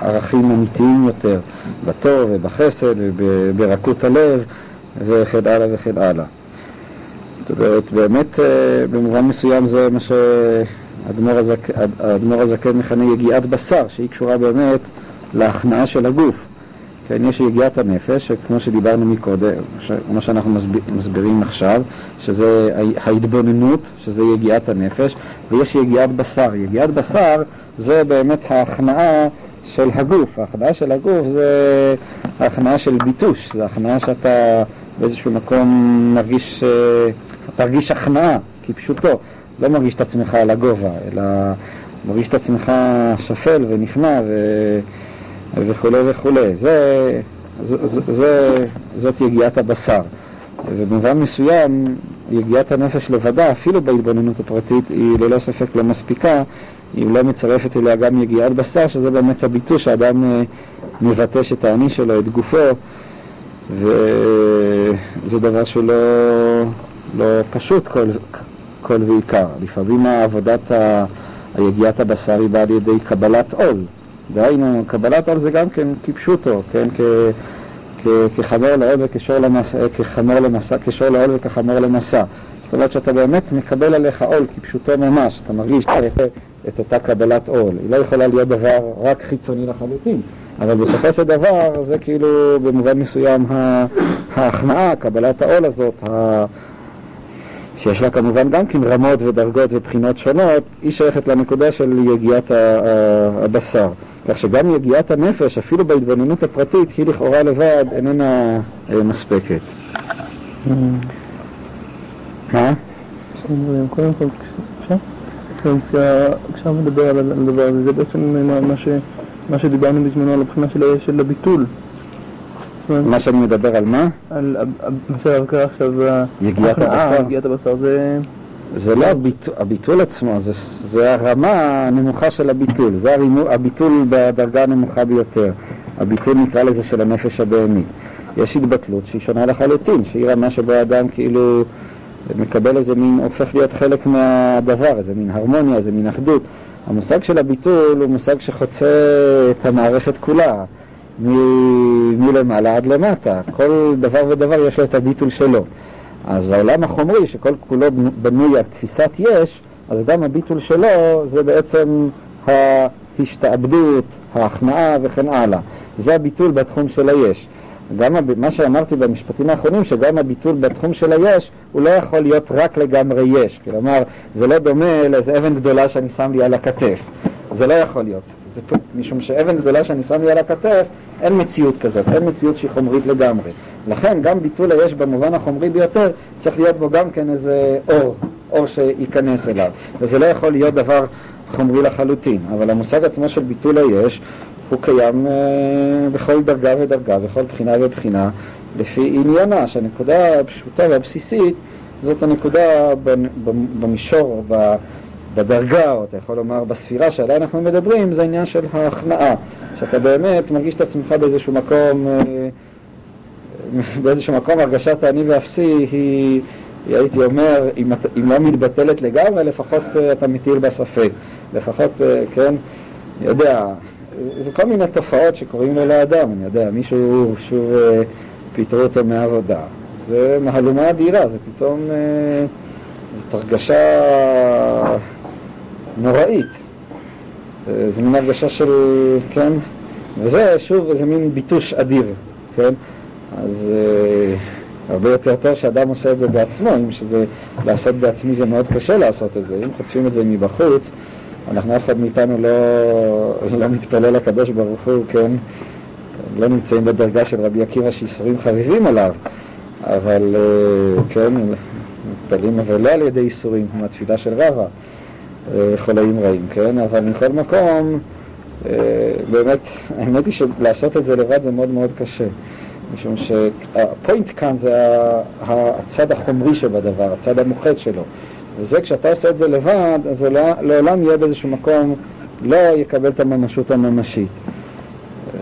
ערכים אמיתיים יותר, בטוב ובחסד וברכות הלב וכן הלאה וכן הלאה. זאת אומרת, באמת אה, במובן מסוים זה מה שהאדמו"ר הזק, הזקן מכנה יגיעת בשר, שהיא קשורה באמת להכנעה של הגוף. כן, יש יגיעת הנפש, כמו שדיברנו מקודם, כמו שאנחנו מסביר, מסבירים עכשיו, שזה ההתבוננות, שזה יגיעת הנפש, ויש יגיעת בשר. יגיעת בשר זה באמת ההכנעה של הגוף. ההכנעה של הגוף זה ההכנעה של ביטוש, זה ההכנעה שאתה באיזשהו מקום מרגיש, אה, תרגיש הכנעה, כפשוטו, לא מרגיש את עצמך על הגובה, אלא מרגיש את עצמך שפל ונכנע ו... וכולי וכולי. זה, זה, זה, זה, זאת יגיעת הבשר. ובמובן מסוים, יגיעת הנפש לבדה, אפילו בהתבוננות הפרטית, היא ללא ספק לא מספיקה, היא לא מצרפת אליה גם יגיעת בשר, שזה באמת הביטוי שאדם אה, מבטש את האני שלו, את גופו, וזה דבר שהוא לא, לא פשוט כל, כל ועיקר. לפעמים עבודת ה... היגיעת הבשר היא באה על ידי קבלת עול. דהיינו, קבלת עול זה גם כן כפשוטו, כן? כחמור לעול וכשור למסע, כחמור למסע, כשור לעול וכחמור למסע. זאת אומרת שאתה באמת מקבל עליך עול כפשוטו ממש, אתה מרגיש את אותה קבלת עול. היא לא יכולה להיות דבר רק חיצוני לחלוטין, אבל בסופו של דבר זה כאילו במובן מסוים ההכנעה, קבלת העול הזאת, שיש לה כמובן גם כן רמות ודרגות ובחינות שונות, היא שייכת לנקודה של יגיעת הבשר. כך שגם יגיעת הנפש, אפילו בהתבוננות הפרטית, היא לכאורה לבד איננה אה, מספקת. Mm. מה? קודם כל, כשאתה מדבר על הדבר הזה, זה בעצם מה שדיברנו בזמנו על הבחינה של הביטול. מה שאני מדבר על מה? על מה שקרה עכשיו, יגיעת הבשר. יגיעת הבשר זה... זה לא הביטול, הביטול עצמו, זה, זה הרמה הנמוכה של הביטול, זה הרימו, הביטול בדרגה הנמוכה ביותר, הביטול נקרא לזה של הנפש הבהמי. יש התבטלות שהיא שונה לחלוטין, שהיא רמה שבו האדם כאילו מקבל איזה מין, הופך להיות חלק מהדבר, איזה מין הרמוניה, איזה מין אחדות. המושג של הביטול הוא מושג שחוצה את המערכת כולה, מלמעלה עד למטה. כל דבר ודבר יש לו את הביטול שלו. אז העולם החומרי, שכל כולו בנוי על תפיסת יש, אז גם הביטול שלו זה בעצם ההשתעבדות, ההכנעה וכן הלאה. זה הביטול בתחום של היש. גם מה שאמרתי במשפטים האחרונים, שגם הביטול בתחום של היש, הוא לא יכול להיות רק לגמרי יש. כלומר, זה לא דומה לאיזה אבן גדולה שאני שם לי על הכתף. זה לא יכול להיות. זה פה, משום שאבן גדולה שאני שם לי על הכתף, אין מציאות כזאת, אין מציאות שהיא חומרית לגמרי. לכן גם ביטול היש במובן החומרי ביותר, צריך להיות בו גם כן איזה אור, אור שייכנס אליו. וזה לא יכול להיות דבר חומרי לחלוטין, אבל המושג עצמו של ביטול היש הוא קיים אה, בכל דרגה ודרגה, בכל בחינה ובחינה, לפי עניינה, שהנקודה הפשוטה והבסיסית זאת הנקודה במישור, בדרגה, או אתה יכול לומר בספירה שעליה אנחנו מדברים, זה עניין של ההכנעה, שאתה באמת מרגיש את עצמך באיזשהו מקום, אה, באיזשהו מקום הרגשת האני ואפסי היא, היא הייתי אומר, אם, אם לא מתבטלת לגמרי, לפחות אה, אתה מטיל בה ספק. לפחות, אה, כן, אני יודע, זה כל מיני תופעות שקורים לו לאדם, אני יודע, מישהו שוב פיטרו אותו מהעבודה. זה מהלומה אדירה, זה פתאום, זאת הרגשה נוראית. זו מין הרגשה של, כן, וזה שוב איזה מין ביטוש אדיר, כן? אז אה, הרבה יותר טוב שאדם עושה את זה בעצמו, אם שזה, לעשות בעצמי זה מאוד קשה לעשות את זה, אם חוטפים את זה מבחוץ, אנחנו אף אחד מאיתנו לא, לא מתפלל לקדוש ברוך הוא, כן? לא נמצאים בדרגה של רבי עקיבא שאיסורים חביבים עליו, אבל אה, כן, מתפללים אבל לא על ידי איסורים, כמו התפילה של רבא. חולאים רעים, כן? אבל מכל מקום, אה, באמת, האמת היא שלעשות את זה לבד זה מאוד מאוד קשה. משום שהפוינט כאן זה הצד החומרי שבדבר, הצד המוחץ שלו. וזה כשאתה עושה את זה לבד, אז זה לא, לעולם יהיה באיזשהו מקום, לא יקבל את הממשות הממשית. אה,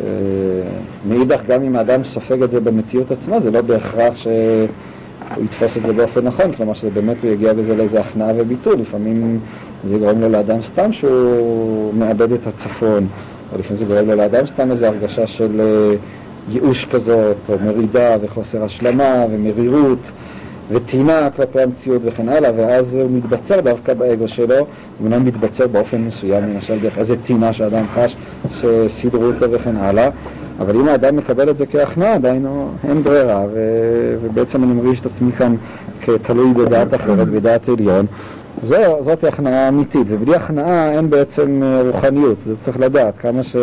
מאידך, גם אם האדם סופג את זה במציאות עצמה, זה לא בהכרח שהוא יתפוס את זה באופן נכון, כלומר שזה באמת הוא יגיע בזה לאיזה הכנעה וביטול. לפעמים זה יגרום לו לאדם סתם שהוא מאבד את הצפון, או לפעמים זה גורם לו לאדם סתם איזו הרגשה של אה, ייאוש כזאת, או מרידה וחוסר השלמה ומרירות וטינה כלפי המציאות וכן הלאה, ואז הוא מתבצר דווקא באגו שלו, הוא אומנם מתבצר באופן מסוים, למשל דרך איזה טינה שאדם חש שסידרו אותו וכן הלאה, אבל אם האדם מקבל את זה כהכנעה, דהיינו אין ברירה, ו... ובעצם אני מרגיש את עצמי כאן כתלוי בדעת אחרת, בדעת עליון, זו, זאת הכנעה אמיתית, ובלי הכנעה אין בעצם אה, רוחניות, זה צריך לדעת, כמה ש...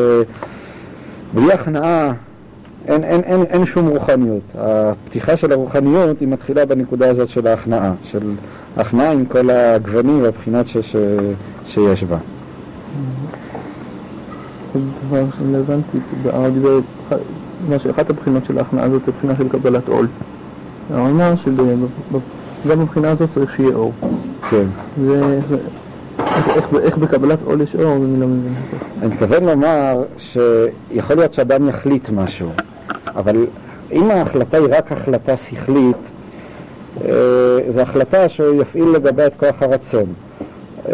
בלי הכנעה אין, אין, אין, אין שום רוחניות. הפתיחה של הרוחניות היא מתחילה בנקודה הזאת של ההכנעה, של הכנעה עם כל הגוונים והבחינות ש, ש, שיש בה. דבר דיבר, מה שאחת הבחינות של ההכנעה הזאת היא בחינה של קבלת עול. הוא אמר שגם בבחינה הזאת צריך שיהיה אור. כן. זה, זה, איך, איך בקבלת עול יש אור, אני לא מבין. אני מתכוון לומר שיכול להיות שאדם יחליט משהו, אבל אם ההחלטה היא רק החלטה שכלית, אה, זו החלטה שהוא יפעיל לגבי את כוח הרצון. אה,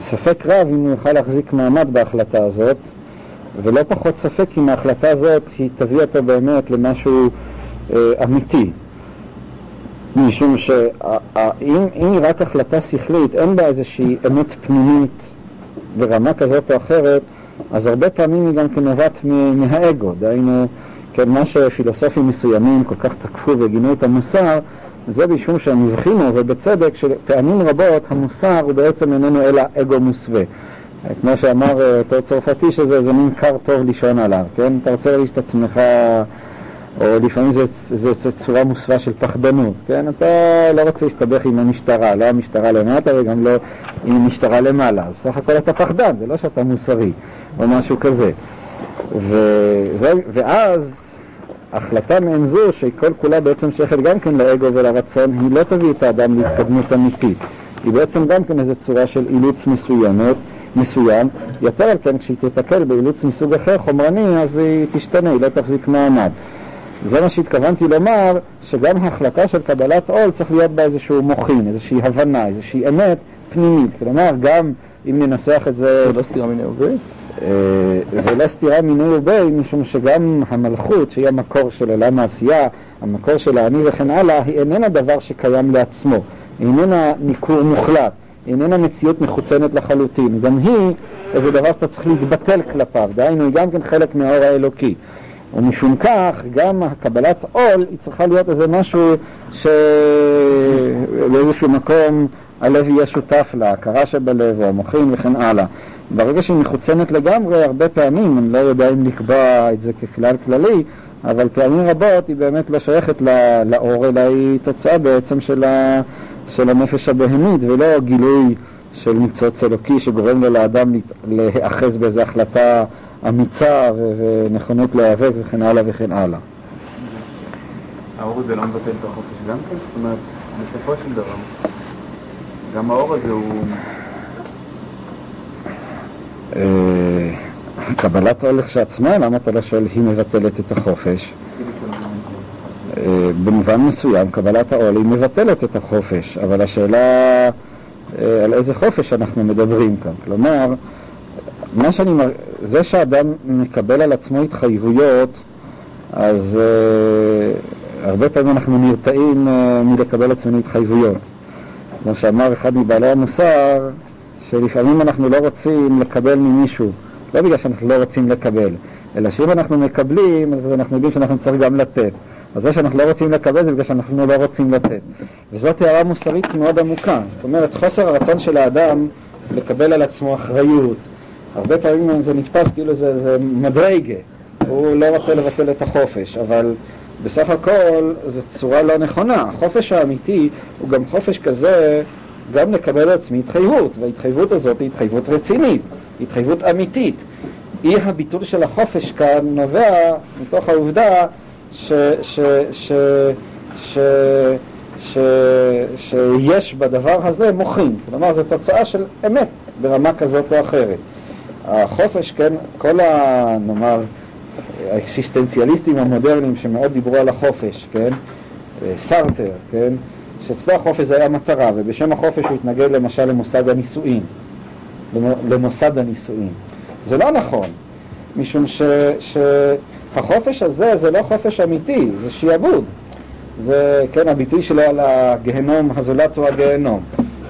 ספק רב אם הוא יוכל להחזיק מעמד בהחלטה הזאת, ולא פחות ספק אם ההחלטה הזאת היא תביא אותו באמת למשהו אה, אמיתי. משום שאם היא רק החלטה שכלית, אין בה איזושהי אמת פנימית ברמה כזאת או אחרת, אז הרבה פעמים היא גם כן נובעת מהאגו, דהיינו, כן, מה שפילוסופים מסוימים כל כך תקפו וגינו את המוסר, זה משום שהם הבחינו, ובצדק, שפעמים רבות המוסר הוא בעצם איננו אלא אגו מוסווה. כמו שאמר אה, אותו צרפתי שזה מין קר טוב לישון עליו, כן? אתה רוצה להרגיש את עצמך, או לפעמים זו צורה מוסווה של פחדנות, כן? אתה לא רוצה להסתבך עם המשטרה, לא המשטרה למטה וגם לא עם המשטרה למעלה. בסך הכל אתה פחדן, זה לא שאתה מוסרי, או משהו כזה. וזה, ואז החלטה מעין זו, שהיא כל כולה בעצם שייכת גם כן לאגו ולרצון, היא לא תביא את האדם להתקדמות אמיתית. היא בעצם גם כן איזו צורה של אילוץ מסוימת, מסוים. יותר על כן, כשהיא תתקל באילוץ מסוג אחר, חומרני, אז היא תשתנה, היא לא תחזיק מעמד. זה מה שהתכוונתי לומר, שגם החלטה של קבלת עול צריך להיות בה איזשהו מוחין, איזושהי הבנה, איזושהי אמת פנימית. כלומר, גם אם ננסח את זה... זה לא סתירה מיני ובי? אה, זה לא סתירה מיני ובי, משום שגם המלכות, שהיא המקור של עולם העשייה, המקור של האני וכן הלאה, היא איננה דבר שקיים לעצמו, היא איננה ניכור מוחלט, היא איננה מציאות מחוצנת לחלוטין, גם היא איזה דבר שאתה צריך להתבטל כלפיו, דהיינו היא גם כן חלק מהאור האלוקי. ומשום כך, גם הקבלת עול היא צריכה להיות איזה משהו שבאיזשהו מקום הלב יהיה שותף לה, הכרה שבלב, או המוחים וכן הלאה. ברגע שהיא מחוצנת לגמרי, הרבה פעמים, אני לא יודע אם לקבוע את זה ככלל כללי, אבל פעמים רבות היא באמת לא שייכת לאור, אלא היא תוצאה בעצם של, ה, של הנפש הבהמית, ולא גילוי של ניצוץ אלוקי שגורם לו לאדם להיאחז באיזו החלטה אמיצה ונכונות להיאבק וכן הלאה וכן הלאה. האור הזה לא מבטל את החופש גם כן? זאת אומרת, בסופו של דבר, גם האור הזה הוא... אה, קבלת עול כשעצמה, למה אתה לא שואל, היא מבטלת את החופש? אה, במובן מסוים קבלת העול היא מבטלת את החופש, אבל השאלה אה, על איזה חופש אנחנו מדברים כאן. כלומר, מה שאני מר... זה שאדם מקבל על עצמו התחייבויות, אז uh, הרבה פעמים אנחנו נרתעים uh, מלקבל עצמנו התחייבויות. כמו שאמר אחד מבעלי המוסר, שלפעמים אנחנו לא רוצים לקבל ממישהו, לא בגלל שאנחנו לא רוצים לקבל, אלא שאם אנחנו מקבלים, אז אנחנו יודעים שאנחנו צריכים גם לתת. אז זה שאנחנו לא רוצים לקבל זה בגלל שאנחנו לא רוצים לתת. וזאת הערה מוסרית מאוד עמוקה. זאת אומרת, חוסר הרצון של האדם לקבל על עצמו אחריות. הרבה פעמים זה נתפס כאילו זה, זה מדרגה, הוא לא רוצה לבטל את החופש, אבל בסך הכל זו צורה לא נכונה. החופש האמיתי הוא גם חופש כזה, גם לקבל על עצמי התחייבות, וההתחייבות הזאת היא התחייבות רצינית, התחייבות אמיתית. אי הביטול של החופש כאן נובע מתוך העובדה ש, ש, ש, ש, ש, שיש בדבר הזה מוחין, כלומר זו תוצאה של אמת ברמה כזאת או אחרת. החופש, כן, כל ה... נאמר, האקסיסטנציאליסטים המודרניים שמאוד דיברו על החופש, כן, סארטר, כן, שאצלו החופש היה מטרה, ובשם החופש הוא התנגד למשל למוסד הנישואין, למוסד הנישואין. זה לא נכון, משום ש, שהחופש הזה זה לא חופש אמיתי, זה שיעבוד. זה, כן, הביטוי שלו על הגהנום הזולת הוא הגהנום.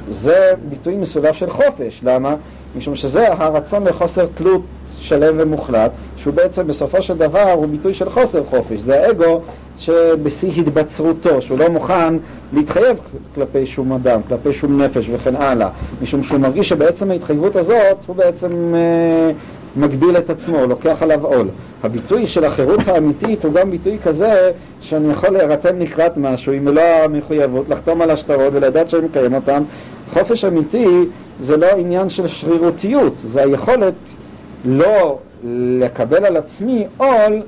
זה ביטוי מסודר של חופש, למה? משום שזה הרצון לחוסר תלות שלם ומוחלט, שהוא בעצם בסופו של דבר הוא ביטוי של חוסר חופש, זה האגו שבשיא התבצרותו, שהוא לא מוכן להתחייב כלפי שום אדם, כלפי שום נפש וכן הלאה, משום שהוא מרגיש שבעצם ההתחייבות הזאת הוא בעצם אה, מגביל את עצמו, לוקח עליו עול. הביטוי של החירות האמיתית הוא גם ביטוי כזה שאני יכול להירתם לקראת משהו עם מלוא המחויבות, לחתום על השטרות ולדעת שאני מקיים אותם. חופש אמיתי זה לא עניין של שרירותיות, זה היכולת לא לקבל על עצמי עול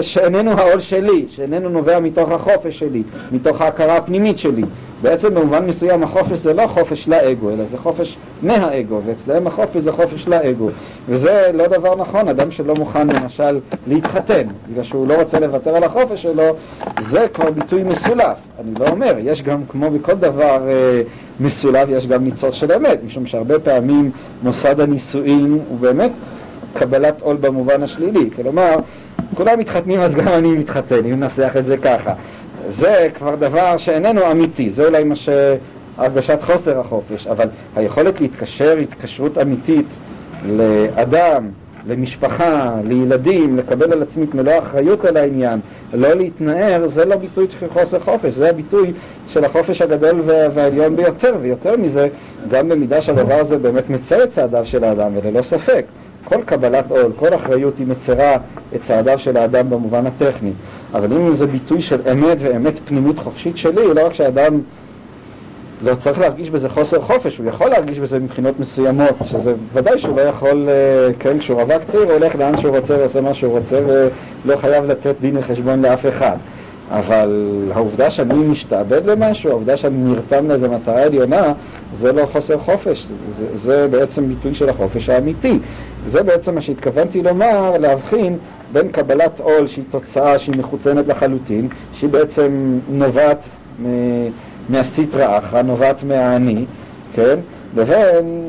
שאיננו העול שלי, שאיננו נובע מתוך החופש שלי, מתוך ההכרה הפנימית שלי. בעצם במובן מסוים החופש זה לא חופש לאגו, אלא זה חופש מהאגו, ואצלהם החופש זה חופש לאגו. וזה לא דבר נכון, אדם שלא מוכן למשל להתחתן, בגלל שהוא לא רוצה לוותר על החופש שלו, זה כבר ביטוי מסולף. אני לא אומר, יש גם, כמו בכל דבר אה, מסולף, יש גם ניצוץ של אמת, משום שהרבה פעמים מוסד הנישואין הוא באמת קבלת עול במובן השלילי. כלומר, כולם מתחתנים אז גם אני מתחתן, אם ננסח את זה ככה. זה כבר דבר שאיננו אמיתי, זה אולי מה שהרגשת חוסר החופש, אבל היכולת להתקשר התקשרות אמיתית לאדם, למשפחה, לילדים, לקבל על עצמי את מלוא האחריות על העניין, לא להתנער, זה לא ביטוי של חוסר חופש, זה הביטוי של החופש הגדול והעליון ביותר, ויותר מזה, גם במידה שהדבר הזה באמת מצר את צעדיו של האדם, וללא ספק. כל קבלת עול, כל אחריות היא מצרה את צעדיו של האדם במובן הטכני. אבל אם זה ביטוי של אמת ואמת פנימית חופשית שלי, לא רק שהאדם לא צריך להרגיש בזה חוסר חופש, הוא יכול להרגיש בזה מבחינות מסוימות, שזה ודאי שהוא לא יכול, אה, כן, כשהוא רווק צעיר, הוא הולך לאן שהוא רוצה ועושה מה שהוא רוצה ולא חייב לתת דין וחשבון לאף אחד. אבל העובדה שאני משתעבד למשהו, העובדה שאני נרתם לאיזו מטרה עליונה, זה לא חוסר חופש, זה, זה בעצם ביטוי של החופש האמיתי. זה בעצם מה שהתכוונתי לומר, להבחין בין קבלת עול שהיא תוצאה שהיא מחוצנת לחלוטין, שהיא בעצם נובעת מהסטרא אחרא, נובעת מהאני, כן? לבין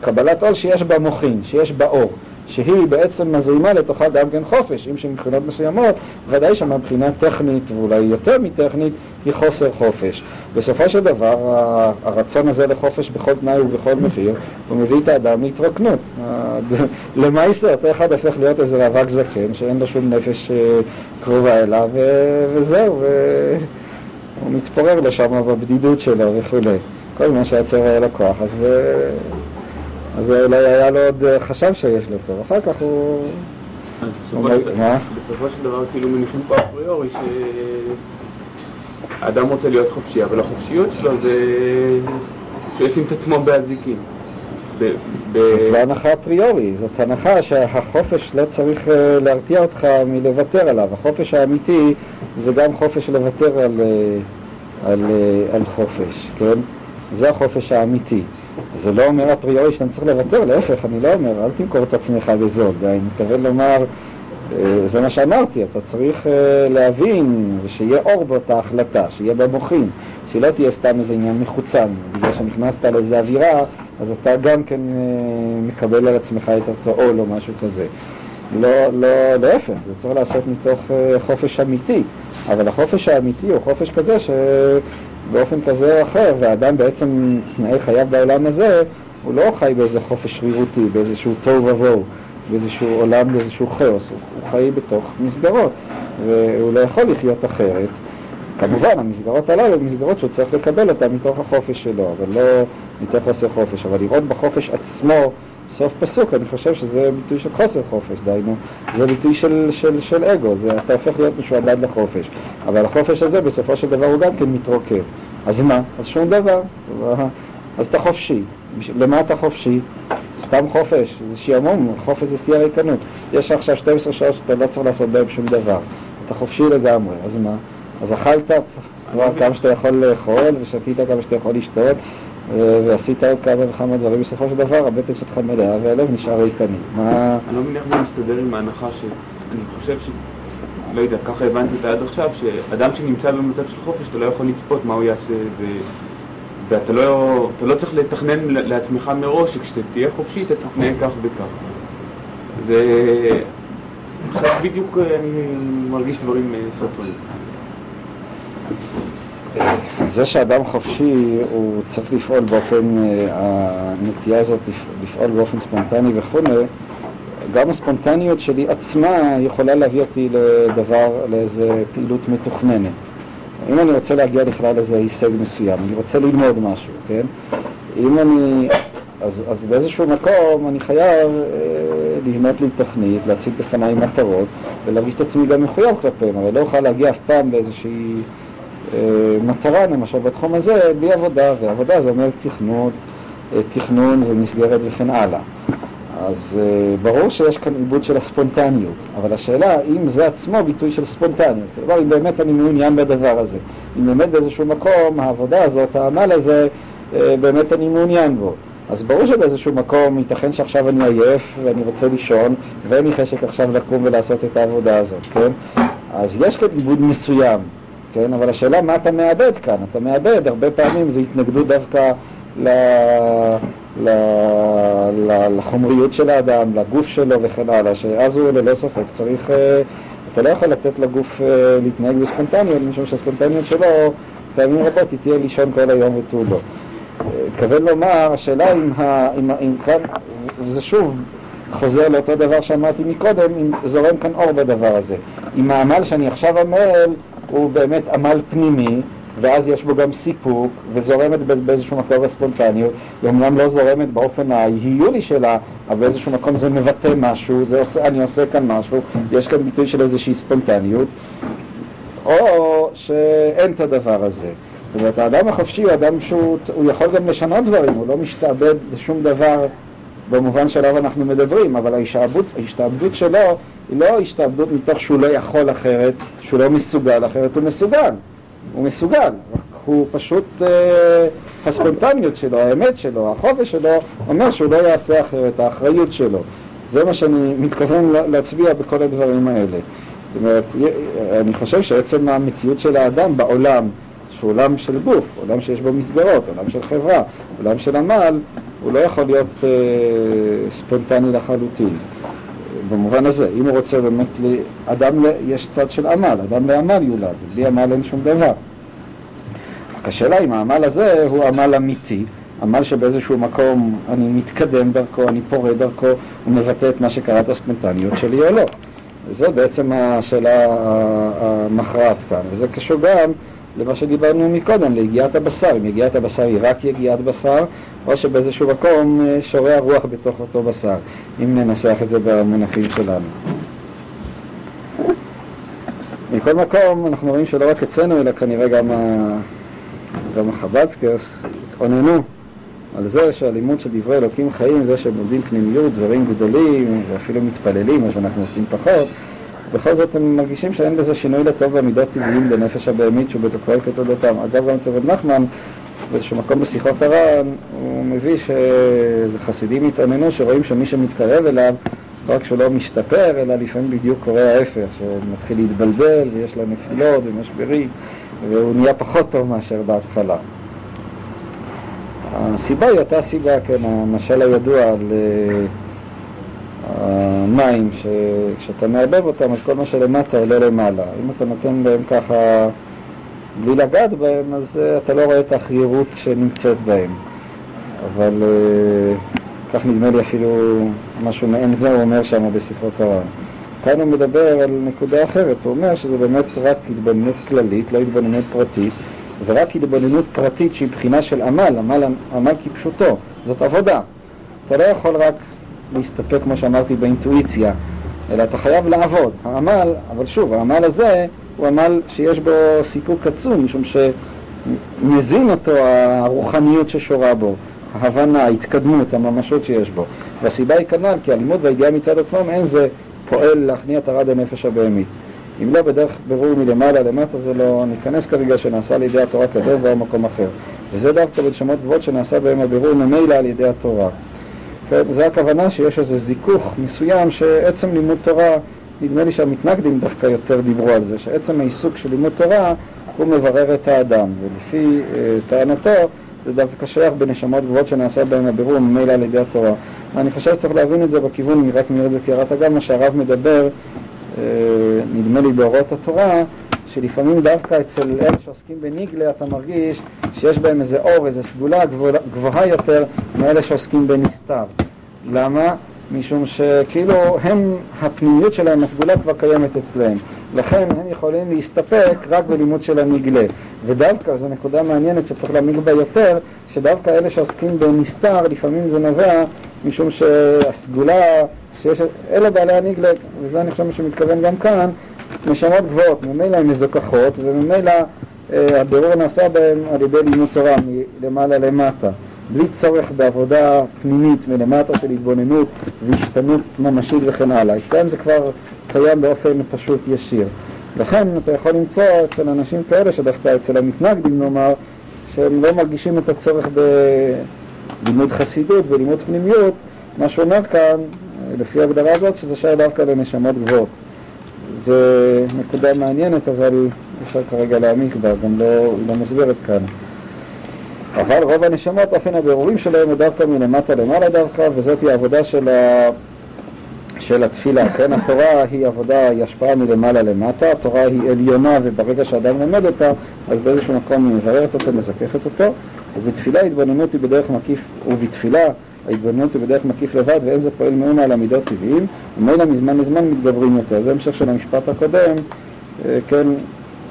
קבלת עול שיש בה מוחין, שיש בה אור. שהיא בעצם מזרימה לתוכה גם כן חופש, אם שמבחינות מסוימות, ודאי שמבחינה טכנית, ואולי יותר מטכנית, היא חוסר חופש. בסופו של דבר, הרצון הזה לחופש בכל תנאי ובכל מחיר, הוא מביא את האדם להתרוקנות. למעשה, אותו אחד הופך להיות איזה רווק זקן, שאין לו שום נפש אה, קרובה אליו, וזהו, והוא מתפורר לשם בבדידות שלו וכולי. כל מה שהיה היה לו כוח, אז... אז אולי היה לו עוד אה, חשב שיש לו טוב, אחר כך הוא... בסופו של דבר כאילו מניחים פה אפריורי שהאדם רוצה להיות חופשי, אבל החופשיות שלו זה שהוא ישים את עצמו באזיקים. זאת לא הנחה אפריורי, זאת הנחה שהחופש לא צריך אה, להרתיע אותך מלוותר עליו. החופש האמיתי זה גם חופש לוותר על, אה, על, על חופש, כן? זה החופש האמיתי. זה לא אומר אפריורי שאתה צריך לוותר, להפך, אני לא אומר, אל תמכור את עצמך בזול. אני מתכוון לומר, אה, זה מה שאמרתי, אתה צריך אה, להבין ושיהיה אור באותה החלטה, שיהיה במוחים, שלא תהיה סתם איזה עניין מחוצן. בגלל שנכנסת לאיזה אווירה, אז אתה גם כן אה, מקבל על עצמך את אותו עול או משהו כזה. לא, לא, להפך, זה צריך לעשות מתוך חופש אמיתי, אבל החופש האמיתי הוא חופש כזה ש... באופן כזה או אחר, והאדם בעצם, תנאי חייו בעולם הזה, הוא לא חי באיזה חופש שרירותי, באיזשהו תוהו ובוהו, באיזשהו עולם, באיזשהו כאוס, הוא, הוא חי בתוך מסגרות, והוא לא יכול לחיות אחרת. כמובן, המסגרות הללו הן מסגרות שהוא צריך לקבל אותן מתוך החופש שלו, אבל לא מתוך חוסר חופש. אבל לראות בחופש עצמו סוף פסוק, אני חושב שזה ביטוי של חוסר חופש, דהיינו, זה ביטוי של, של, של אגו, זה, אתה הופך להיות משועבד לחופש. אבל החופש הזה בסופו של דבר הוא גם כן מתרוקב. אז מה? אז שום דבר. אז אתה חופשי. למה אתה חופשי? סתם חופש, זה שעמום, חופש זה שיא הריקנות. יש עכשיו 12 שעות שאתה לא צריך לעשות בהן שום דבר. אתה חופשי לגמרי, אז מה? אז אכלת כמה שאתה יכול לאכול ושתית כמה שאתה יכול לשתות ועשית עוד כמה וכמה דברים, בסופו של דבר הבטן שלך מלאה והלב נשאר ריקני. מה... אני לא מבין איך זה מסתדר עם ההנחה שאני חושב ש... לא יודע, ככה הבנתי אותה עד עכשיו, שאדם שנמצא במצב של חופש, אתה לא יכול לצפות מה הוא יעשה, ו... ואתה לא, לא צריך לתכנן לעצמך מראש שכשאתה תהיה חופשי אתה תתנהג כך וכך. זה... עכשיו בדיוק אני מרגיש דברים אה, סותרים. זה שאדם חופשי הוא צריך לפעול באופן, אה, הנטייה הזאת לפעול באופן ספונטני וכו', גם הספונטניות שלי עצמה יכולה להביא אותי לדבר, לאיזה פעילות מתוכננת. אם אני רוצה להגיע לכלל איזה הישג מסוים, אני רוצה ללמוד משהו, כן? אם אני אז, אז באיזשהו מקום אני חייב אה, לבנות לי תוכנית, להציג בפניי מטרות ולהרגיש את עצמי גם מחויב כלפיהם, אבל לא אוכל להגיע אף פעם באיזושהי מטרה, למשל בתחום הזה, בלי עבודה, ועבודה זה אומר תכנון, אה, תכנון ומסגרת וכן הלאה. אז אה, ברור שיש כאן עיבוד של הספונטניות, אבל השאלה אם זה עצמו ביטוי של ספונטניות, כלומר אם באמת אני מעוניין בדבר הזה, אם באמת באיזשהו מקום העבודה הזאת, העמל הזה, אה, באמת אני מעוניין בו. אז ברור שבאיזשהו מקום ייתכן שעכשיו אני עייף ואני רוצה לישון ואין לי חשק עכשיו לקום ולעשות את העבודה הזאת, כן? אז יש כאן עיבוד מסוים, כן? אבל השאלה מה אתה מאבד כאן? אתה מאבד, הרבה פעמים זה התנגדות דווקא ל... ל... ל... לחומריות של האדם, לגוף שלו וכן הלאה, שאז הוא ללא ספק צריך, אה, אתה לא יכול לתת לגוף אה, להתנהג בספונטניות, משום שהספונטניות שלו פעמים רבות היא תהיה לישון כל היום ותו לא. התכוון לומר, השאלה אם, ה, אם, אם כאן, וזה שוב חוזר לאותו דבר שאמרתי מקודם, אם זורם כאן אור בדבר הזה. אם העמל שאני עכשיו עמל הוא באמת עמל פנימי, ואז יש בו גם סיפוק, וזורמת באיזשהו מקום הספונטניות, היא אומנם לא זורמת באופן ההיולי שלה, אבל באיזשהו מקום זה מבטא משהו, זה עושה, אני עושה כאן משהו, יש כאן ביטוי של איזושהי ספונטניות, או שאין את הדבר הזה. זאת אומרת, האדם החופשי הוא אדם שהוא יכול גם לשנות דברים, הוא לא משתעבד לשום דבר במובן שעליו אנחנו מדברים, אבל ההשתעבדות, ההשתעבדות שלו היא לא השתעבדות מתוך שהוא לא יכול אחרת, שהוא לא מסוגל אחרת, הוא מסוגל, הוא מסוגל, רק הוא פשוט, אה, הספונטניות שלו, האמת שלו, החופש שלו, אומר שהוא לא יעשה אחרת, האחריות שלו. זה מה שאני מתכוון להצביע בכל הדברים האלה. זאת אומרת, אני חושב שעצם המציאות של האדם בעולם שהוא עולם של גוף, עולם שיש בו מסגרות, עולם של חברה, עולם של עמל, הוא לא יכול להיות אה, ספונטני לחלוטין. במובן הזה, אם הוא רוצה באמת, לי, אדם, יש צד של עמל, אדם לעמל יולד, בלי עמל אין שום דבר. רק השאלה אם העמל הזה הוא עמל אמיתי, עמל שבאיזשהו מקום אני מתקדם דרכו, אני פורה דרכו, הוא מבטא את מה שקראת הספונטניות שלי או לא. וזו בעצם השאלה המכרעת כאן, וזה קשור גם למה שדיברנו מקודם, ליגיעת הבשר, אם יגיעת הבשר היא רק יגיעת בשר, או שבאיזשהו מקום אה, שורה הרוח בתוך אותו בשר, אם ננסח את זה במונחים שלנו. מכל מקום, אנחנו רואים שלא רק אצלנו, אלא כנראה גם, ה... גם החב"צקרס התאוננו על זה שהלימוד של דברי אלוקים חיים, זה שהם לומדים פנימיות, דברים גדולים, ואפילו מתפללים, מה שאנחנו עושים פחות, בכל זאת הם מרגישים שאין בזה שינוי לטוב במידות טבעיים בנפש הבהמית שהוא בתוכו כתולדותם. אגב, גם אצל נחמן, באיזשהו מקום בשיחות הר"ן, הוא מביא שחסידים התעניינו שרואים שמי שמתקרב אליו, לא רק שהוא לא משתפר, אלא לפעמים בדיוק קורה ההפך, שמתחיל להתבלבל ויש לו נפילות ומשברים, והוא נהיה פחות טוב מאשר בהתחלה. הסיבה היא אותה סיבה, כן, המשל הידוע על... המים, שכשאתה מערבב אותם אז כל מה שלמטה עולה למעלה. אם אתה נותן בהם ככה בלי לגעת בהם, אז uh, אתה לא רואה את האחרירות שנמצאת בהם. אבל uh, כך נדמה לי אפילו משהו מעין זה הוא אומר שם בספרות הר"ן. כאן הוא מדבר על נקודה אחרת, הוא אומר שזה באמת רק התבוננות כללית, לא התבוננות פרטית, ורק התבוננות פרטית שהיא בחינה של עמל, עמל, עמל כפשוטו, זאת עבודה. אתה לא יכול רק להסתפק, כמו שאמרתי, באינטואיציה, אלא אתה חייב לעבוד. העמל, אבל שוב, העמל הזה הוא עמל שיש בו סיפוק עצום, משום שמזין אותו הרוחניות ששורה בו, ההבנה, ההתקדמות, הממשות שיש בו. והסיבה היא כנ"ל, כי הלימוד והידיעה מצד עצמם אין זה פועל להכניע את הרד הנפש הבהמית. אם לא בדרך ברור מלמעלה למטה זה לא ניכנס כרגע שנעשה על ידי התורה כדור ועל מקום אחר. וזה דווקא בנשמות גבוהות שנעשה בהם הבירור ממילא על ידי התורה. כן, זה הכוונה שיש איזה זיכוך מסוים שעצם לימוד תורה, נדמה לי שהמתנגדים דווקא יותר דיברו על זה, שעצם העיסוק של לימוד תורה הוא מברר את האדם, ולפי אה, טענתו זה דווקא שייך בנשמות גבוהות שנעשה בהן הבירור ממילא על ידי התורה. ואני חושב שצריך להבין את זה בכיוון, אני רק מיד וקראת אגב, מה שהרב מדבר, אה, נדמה לי באורות התורה, שלפעמים דווקא אצל אלה שעוסקים בניגלה אתה מרגיש שיש בהם איזה אור, איזו סגולה גבוהה, יותר מאלה שעוסקים בנסתר. למה? משום שכאילו הם, הפנימיות שלהם, הסגולה כבר קיימת אצלם. לכן הם יכולים להסתפק רק בלימוד של הנגלה. ודווקא, זו נקודה מעניינת שצריך להעמיק בה יותר, שדווקא אלה שעוסקים בנסתר, לפעמים זה נובע משום שהסגולה, שיש, אלה בעלי הניגלג, וזה אני חושב שמתכוון גם כאן, נשמות גבוהות, ממילא הן מזוכחות, וממילא אה, הבירור נעשה בהן על ידי לימוד תורה מלמעלה למטה, בלי צורך בעבודה פנימית מלמטה של התבוננות והשתנות ממשית וכן הלאה. אצלם זה כבר קיים באופן פשוט ישיר. לכן אתה יכול למצוא אצל אנשים כאלה, שדווקא אצל המתנגדים נאמר, שהם לא מרגישים את הצורך בלימוד חסידות, בלימוד פנימיות, מה שאומר כאן, לפי ההגדרה הזאת, שזה שייך דווקא לנשמות גבוהות. זו נקודה מעניינת, אבל אפשר כרגע להעמיק בה, גם לא, לא מוסברת כאן. אבל רוב הנשמות, אופן הבירורים שלהם הוא דווקא מלמטה למעלה דווקא, וזאת היא העבודה של, ה... של התפילה, כן? התורה היא עבודה, היא השפעה מלמעלה למטה, התורה היא עליונה, וברגע שאדם לומד אותה, אז באיזשהו מקום היא מבררת אותו, מזככת אותו, ובתפילה התבוננות היא בדרך מקיף, ובתפילה ההתבוננות היא בדרך מקיף לבד, ואין זה פועל מאומה על עמידות טבעיים, ומילא מזמן לזמן מתגברים יותר. זה המשך של המשפט הקודם, אה, כן,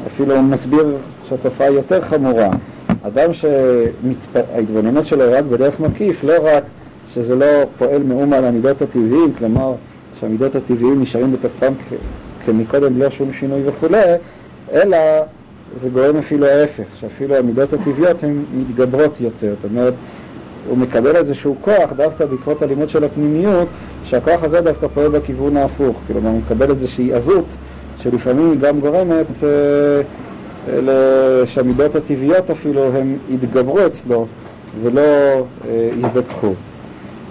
אפילו מסביר שהתופעה יותר חמורה. אדם שההתבוננות שלו רק בדרך מקיף, לא רק שזה לא פועל מאומה על המידות הטבעיים, כלומר שהמידות הטבעיים נשארים בתוקפם כמקודם ללא שום שינוי וכולי, אלא זה גורם אפילו ההפך, שאפילו המידות הטבעיות הן מתגברות יותר. זאת אומרת, הוא מקבל איזשהו כוח דווקא בעקבות הלימוד של הפנימיות, שהכוח הזה דווקא פועל בכיוון ההפוך. כלומר, הוא מקבל איזושהי עזות, שלפעמים היא גם גורמת אה, שהמידות הטבעיות אפילו הן יתגברו אצלו ולא אה, יזדככו.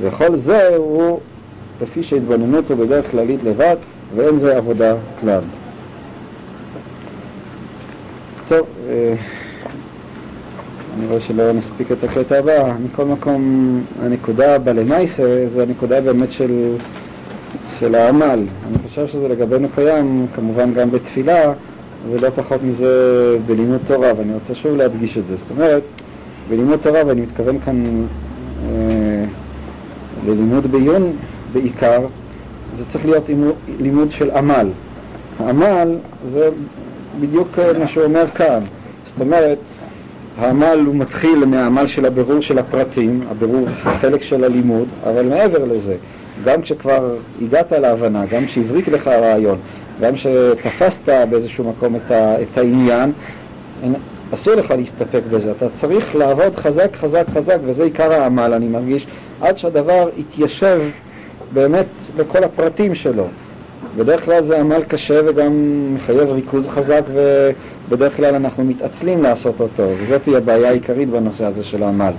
וכל זה הוא לפי שהתבוננות הוא בדרך כללית לבד, ואין זה עבודה כלל. טוב, אה, אני רואה שלא נספיק את הקטע הבא. מכל מקום, הנקודה בלמייסה זה הנקודה באמת של, של העמל. אני חושב שזה לגבינו קיים, כמובן גם בתפילה, ולא פחות מזה בלימוד תורה, ואני רוצה שוב להדגיש את זה. זאת אומרת, בלימוד תורה, ואני מתכוון כאן אה, ללימוד בעיון בעיקר, זה צריך להיות לימוד של עמל. העמל זה בדיוק מה שהוא אומר כאן. זאת אומרת, העמל הוא מתחיל מהעמל של הבירור של הפרטים, הבירור חלק של הלימוד, אבל מעבר לזה, גם כשכבר הגעת להבנה, גם כשהבריק לך הרעיון, גם כשתפסת באיזשהו מקום את, ה, את העניין, אסור לך להסתפק בזה, אתה צריך לעבוד חזק חזק חזק, וזה עיקר העמל, אני מרגיש, עד שהדבר יתיישב באמת לכל הפרטים שלו. בדרך כלל זה עמל קשה וגם מחייב ריכוז חזק ובדרך כלל אנחנו מתעצלים לעשות אותו וזאת היא הבעיה העיקרית בנושא הזה של העמל.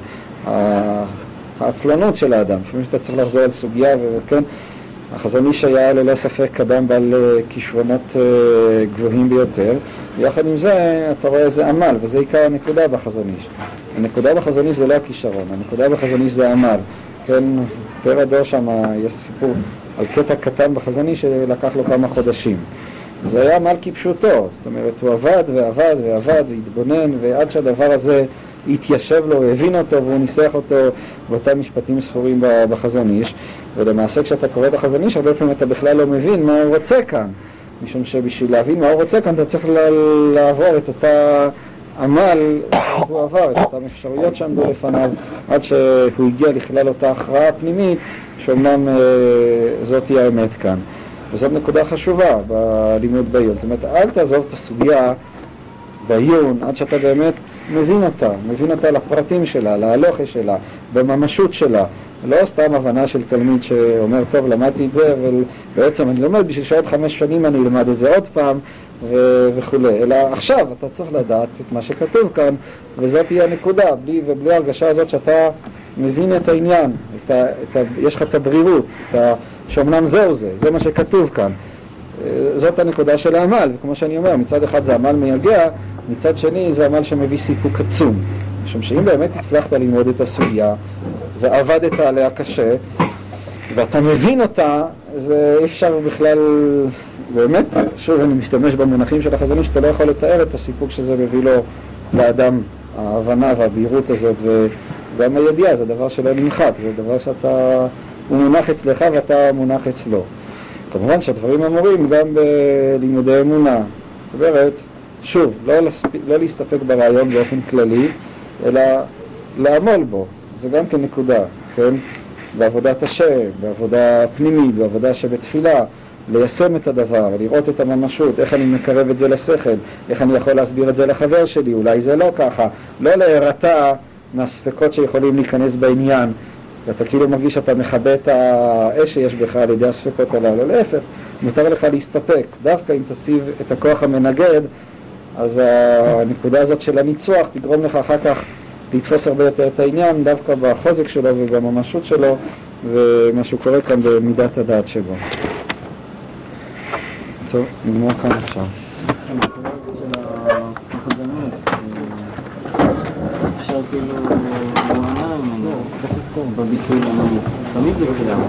העצלנות של האדם, לפעמים שאתה צריך לחזור על סוגיה וכן, החזון איש היה ללא ספק אדם בעל אה, כישרונות אה, גבוהים ביותר ויחד עם זה אתה רואה איזה עמל וזה עיקר הנקודה בחזון איש. הנקודה בחזון איש זה לא הכישרון, הנקודה בחזון איש זה העמל. כן, פר הדור שם יש סיפור על קטע קטן בחזוני שלקח לו כמה חודשים. זה היה עמל כפשוטו, זאת אומרת, הוא עבד ועבד ועבד והתבונן, ועד שהדבר הזה התיישב לו, הבין אותו והוא ניסח אותו באותם משפטים ספורים בחזון איש. ולמעשה כשאתה קורא את החזון איש, הרבה פעמים אתה בכלל לא מבין מה הוא רוצה כאן. משום שבשביל להבין מה הוא רוצה כאן אתה צריך לעבור את אותה עמל, הוא עבר את אותן אפשרויות שעמדו לפניו עד שהוא הגיע לכלל אותה הכרעה פנימית שאומנם אה, זאת היא האמת כאן. וזאת נקודה חשובה בלימוד בעיון. זאת אומרת, אל תעזוב את הסוגיה בעיון עד שאתה באמת מבין אותה, מבין אותה לפרטים שלה, להלוכה שלה, בממשות שלה. לא סתם הבנה של תלמיד שאומר, טוב, למדתי את זה, ובעצם אני לומד בשביל שעוד חמש שנים אני אלמד את זה עוד פעם, וכולי, אלא עכשיו אתה צריך לדעת את מה שכתוב כאן, וזאת תהיה הנקודה, בלי, ובלי ההרגשה הזאת שאתה מבין את העניין, את ה, את ה, יש לך את הברירות, את ה, שאומנם זהו זה, זה מה שכתוב כאן. זאת הנקודה של העמל, וכמו שאני אומר, מצד אחד זה עמל מייגע, מצד שני זה עמל שמביא סיפוק עצום. משום שאם באמת הצלחת ללמוד את הסוגיה ועבדת עליה קשה, ואתה מבין אותה, זה אי אפשר בכלל, באמת, שוב אני משתמש במונחים של החזונים, שאתה לא יכול לתאר את הסיפוק שזה מביא לו לאדם, ההבנה והבהירות הזאת, וגם הידיעה זה דבר שלא נמחק, זה דבר שאתה, הוא מונח אצלך ואתה מונח אצלו. כמובן שהדברים אמורים גם בלימודי אמונה. זאת אומרת, שוב, לא, לספ... לא להסתפק ברעיון באופן כללי, אלא לעמול בו, זה גם כן נקודה, כן? בעבודת השם, בעבודה פנימית, בעבודה שבתפילה, ליישם את הדבר, לראות את הממשות, איך אני מקרב את זה לשכל, איך אני יכול להסביר את זה לחבר שלי, אולי זה לא ככה, לא להירתע מהספקות שיכולים להיכנס בעניין, ואתה כאילו מרגיש שאתה מכבה את האש שיש בך על ידי הספקות הללו, להפך, מותר לך להסתפק, דווקא אם תציב את הכוח המנגד, אז הנקודה הזאת של הניצוח תגרום לך אחר כך לתפוס הרבה יותר את העניין, דווקא בחוזק שלו ובממשות שלו, ומה שקורה כאן במידת הדעת שבו. טוב, נגמור כאן עכשיו. אפשר כאילו ממנו בביטוי הנמוך. תמיד זה קיים.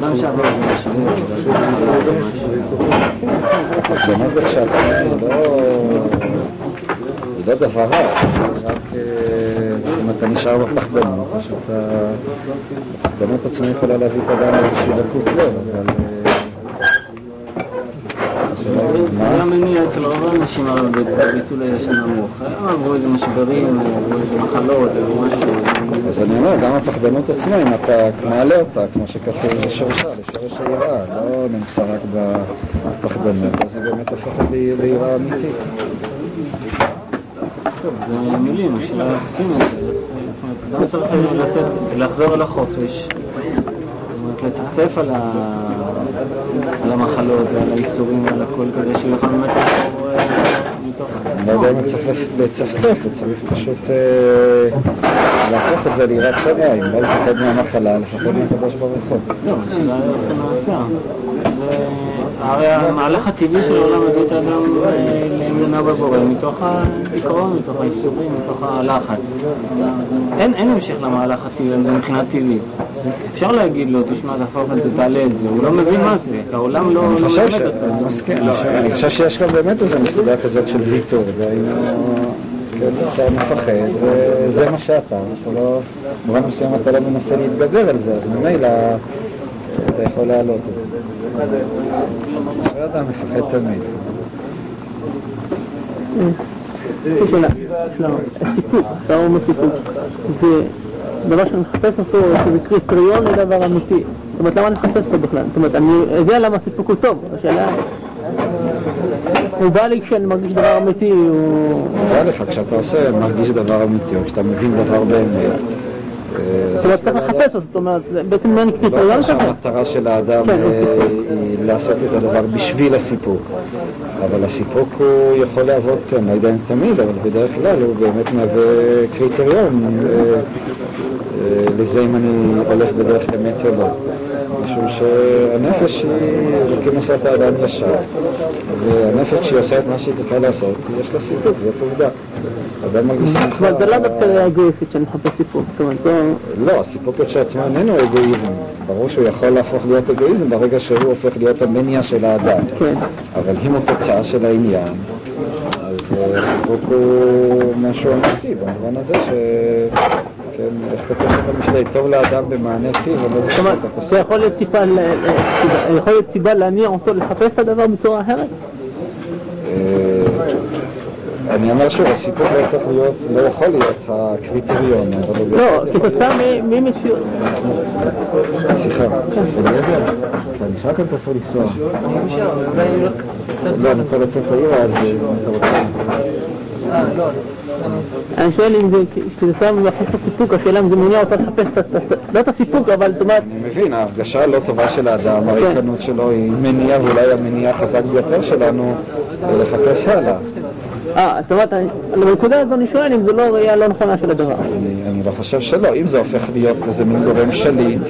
אדם שעבר במשהו, באמת כשעצמם היא לא... לא דבר רע, רק אה, אם אתה נשאר בפחדנות. הפחדנות עצמה יכולה להביא את האדם לאיזושהי דקות לב, אבל... אה, זה מה? המניע אצל רוב האנשים בביטול היש הנמוך. הם עברו איזה משברים, עברו איזה מחלות, עברו משהו. אז אני אומר, גם הפחדנות עצמה, אם אתה מעלה אותה, כמו שכתוב, זה שורשה, לשורש היראה, לא נמצא רק בפחדנות, אז היא באמת הופכת ל- ליראה אמיתית. טוב, זה מילים, השאלה איך עושים את זה. זאת אומרת, אדם צריך לצאת, לחזור אל החופש. זאת אומרת, לצפצף על ה- על המחלות ועל האיסורים ועל הכל, כדי שהוא יוכל באמת מתוך אני לא יודע אם צריך לצפצף, צריך פשוט אה, להפוך את זה ליראת שמיים, לא לפחד מהמחלה, לפחד מהקדוש ברוך הוא. טוב, השאלה היא איך זה נעשה. זה הרי המהלך הטבעי של העולם מביא את האדם לאמונה בבורא, מתוך הדיכאון, מתוך האיסורים, מתוך הלחץ. אין המשך למהלך הטבעי הזה מבחינה טבעית. אפשר להגיד לו, תשמע, תהפוך את זה, תעלה את זה, הוא לא מבין מה זה, כי העולם לא אני לא מלמד אותו. אני מסכים, אני חושב- שיש גם באמת איזו נקודה כזאת של ויתור, כן, אתה מפחד, זה- מה שאתה, אתה לא, במובן מסוים אתה לא מנסה להתגבר על זה, אז ממילא אתה יכול להעלות את זה. לא יודע, מפחד תמיד. שאלה, שלמה, הסיפוק, תאום הסיפוק, זה דבר שאני מחפש אותו, שזה קריטריון לדבר אמיתי. זאת אומרת, למה אני מחפש אותו בכלל? זאת אומרת, אני יודע למה הסיפוק הוא טוב, השאלה... הוא בא לי כשאני מרגיש דבר אמיתי, הוא... תדע לך, כשאתה עושה, מרגיש דבר אמיתי, או כשאתה מבין דבר באמת, אה, זאת אומרת, צריך לחפש אותו, זאת אומרת, בעצם לא קריטריון כזה. שהמטרה של האדם כן, אה. היא לעשות את הדבר בשביל הסיפוק. אבל הסיפוק הוא יכול להוות, אני לא יודע אם תמיד, אבל בדרך כלל הוא באמת מהווה קריטריון אה, אה, לזה אם אני הולך בדרך אמת או לא. משום שהנפש היא, את האדם ישר, והנפש כשהיא עושה את מה שהיא צריכה לעשות, יש לה סיפוק, זאת עובדה. אדם מרגיש שמחה. אבל זה לא דווקא אגואיסטית שאני מחפש סיפוק, זאת אומרת, לא... לא, הסיפוק כשלעצמו איננו אגואיזם. ברור שהוא יכול להפוך להיות אגואיזם ברגע שהוא הופך להיות המניע של האדם. כן. אבל אם הוא תוצאה של העניין, אז אה, הסיפוק הוא משהו אמיתי, במובן הזה ש... כן, איך כתוב שם במשלי, טוב לאדם במענה פיו, אבל זה זאת אומרת, סיפוק זה יכול להיות סיבה, להניע אותו לחפש את הדבר בצורה אחרת? אה, אני אומר שוב, הסיפוק לא צריך להיות, לא יכול להיות הקריטריון, אבל לא, כתוצאה מ- ממציאות. סליחה, אליעזר, אתה נשאר כאן, אתה צריך לנסוע. לא, אני רוצה לצאת לעיר, אז אם אתה רוצה... אני שואל אם זה כתוצאה מחוסר סיפוק, השאלה אם זה מניע אותו לחפש את ה... לא את הסיפוק, אבל זאת אומרת, אני מבין, ההרגשה הלא טובה של האדם, הריקנות שלו היא מניע, ואולי המניע החזק ביותר שלנו אה, לחפש הלאה. אה, זאת אומרת, בנקודה הזו אני שואל אם זו לא ראייה לא נכונה של הדבר. אני, אני לא חושב שלא. אם זה הופך להיות איזה מין גורם שליט,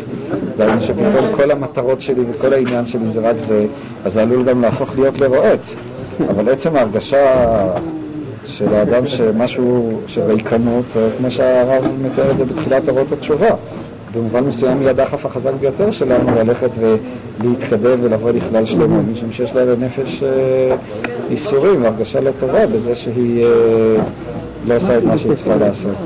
דהיינו שפתאום כל המטרות שלי וכל העניין שלי זה רק זה, אז זה עלול גם להפוך להיות לרועץ. אבל עצם ההרגשה של האדם שמשהו, של ריקנות, זה כמו שהרב מתאר את זה בתחילת אורות התשובה. במובן מסוים היא הדחף החזק ביותר שלנו ללכת ולהתקדם ולבוא לכלל שלמה, משום שיש לה לנפש אה, ייסורים והרגשה לא טובה בזה שהיא אה, לא עושה את מה שהיא צריכה לעשות.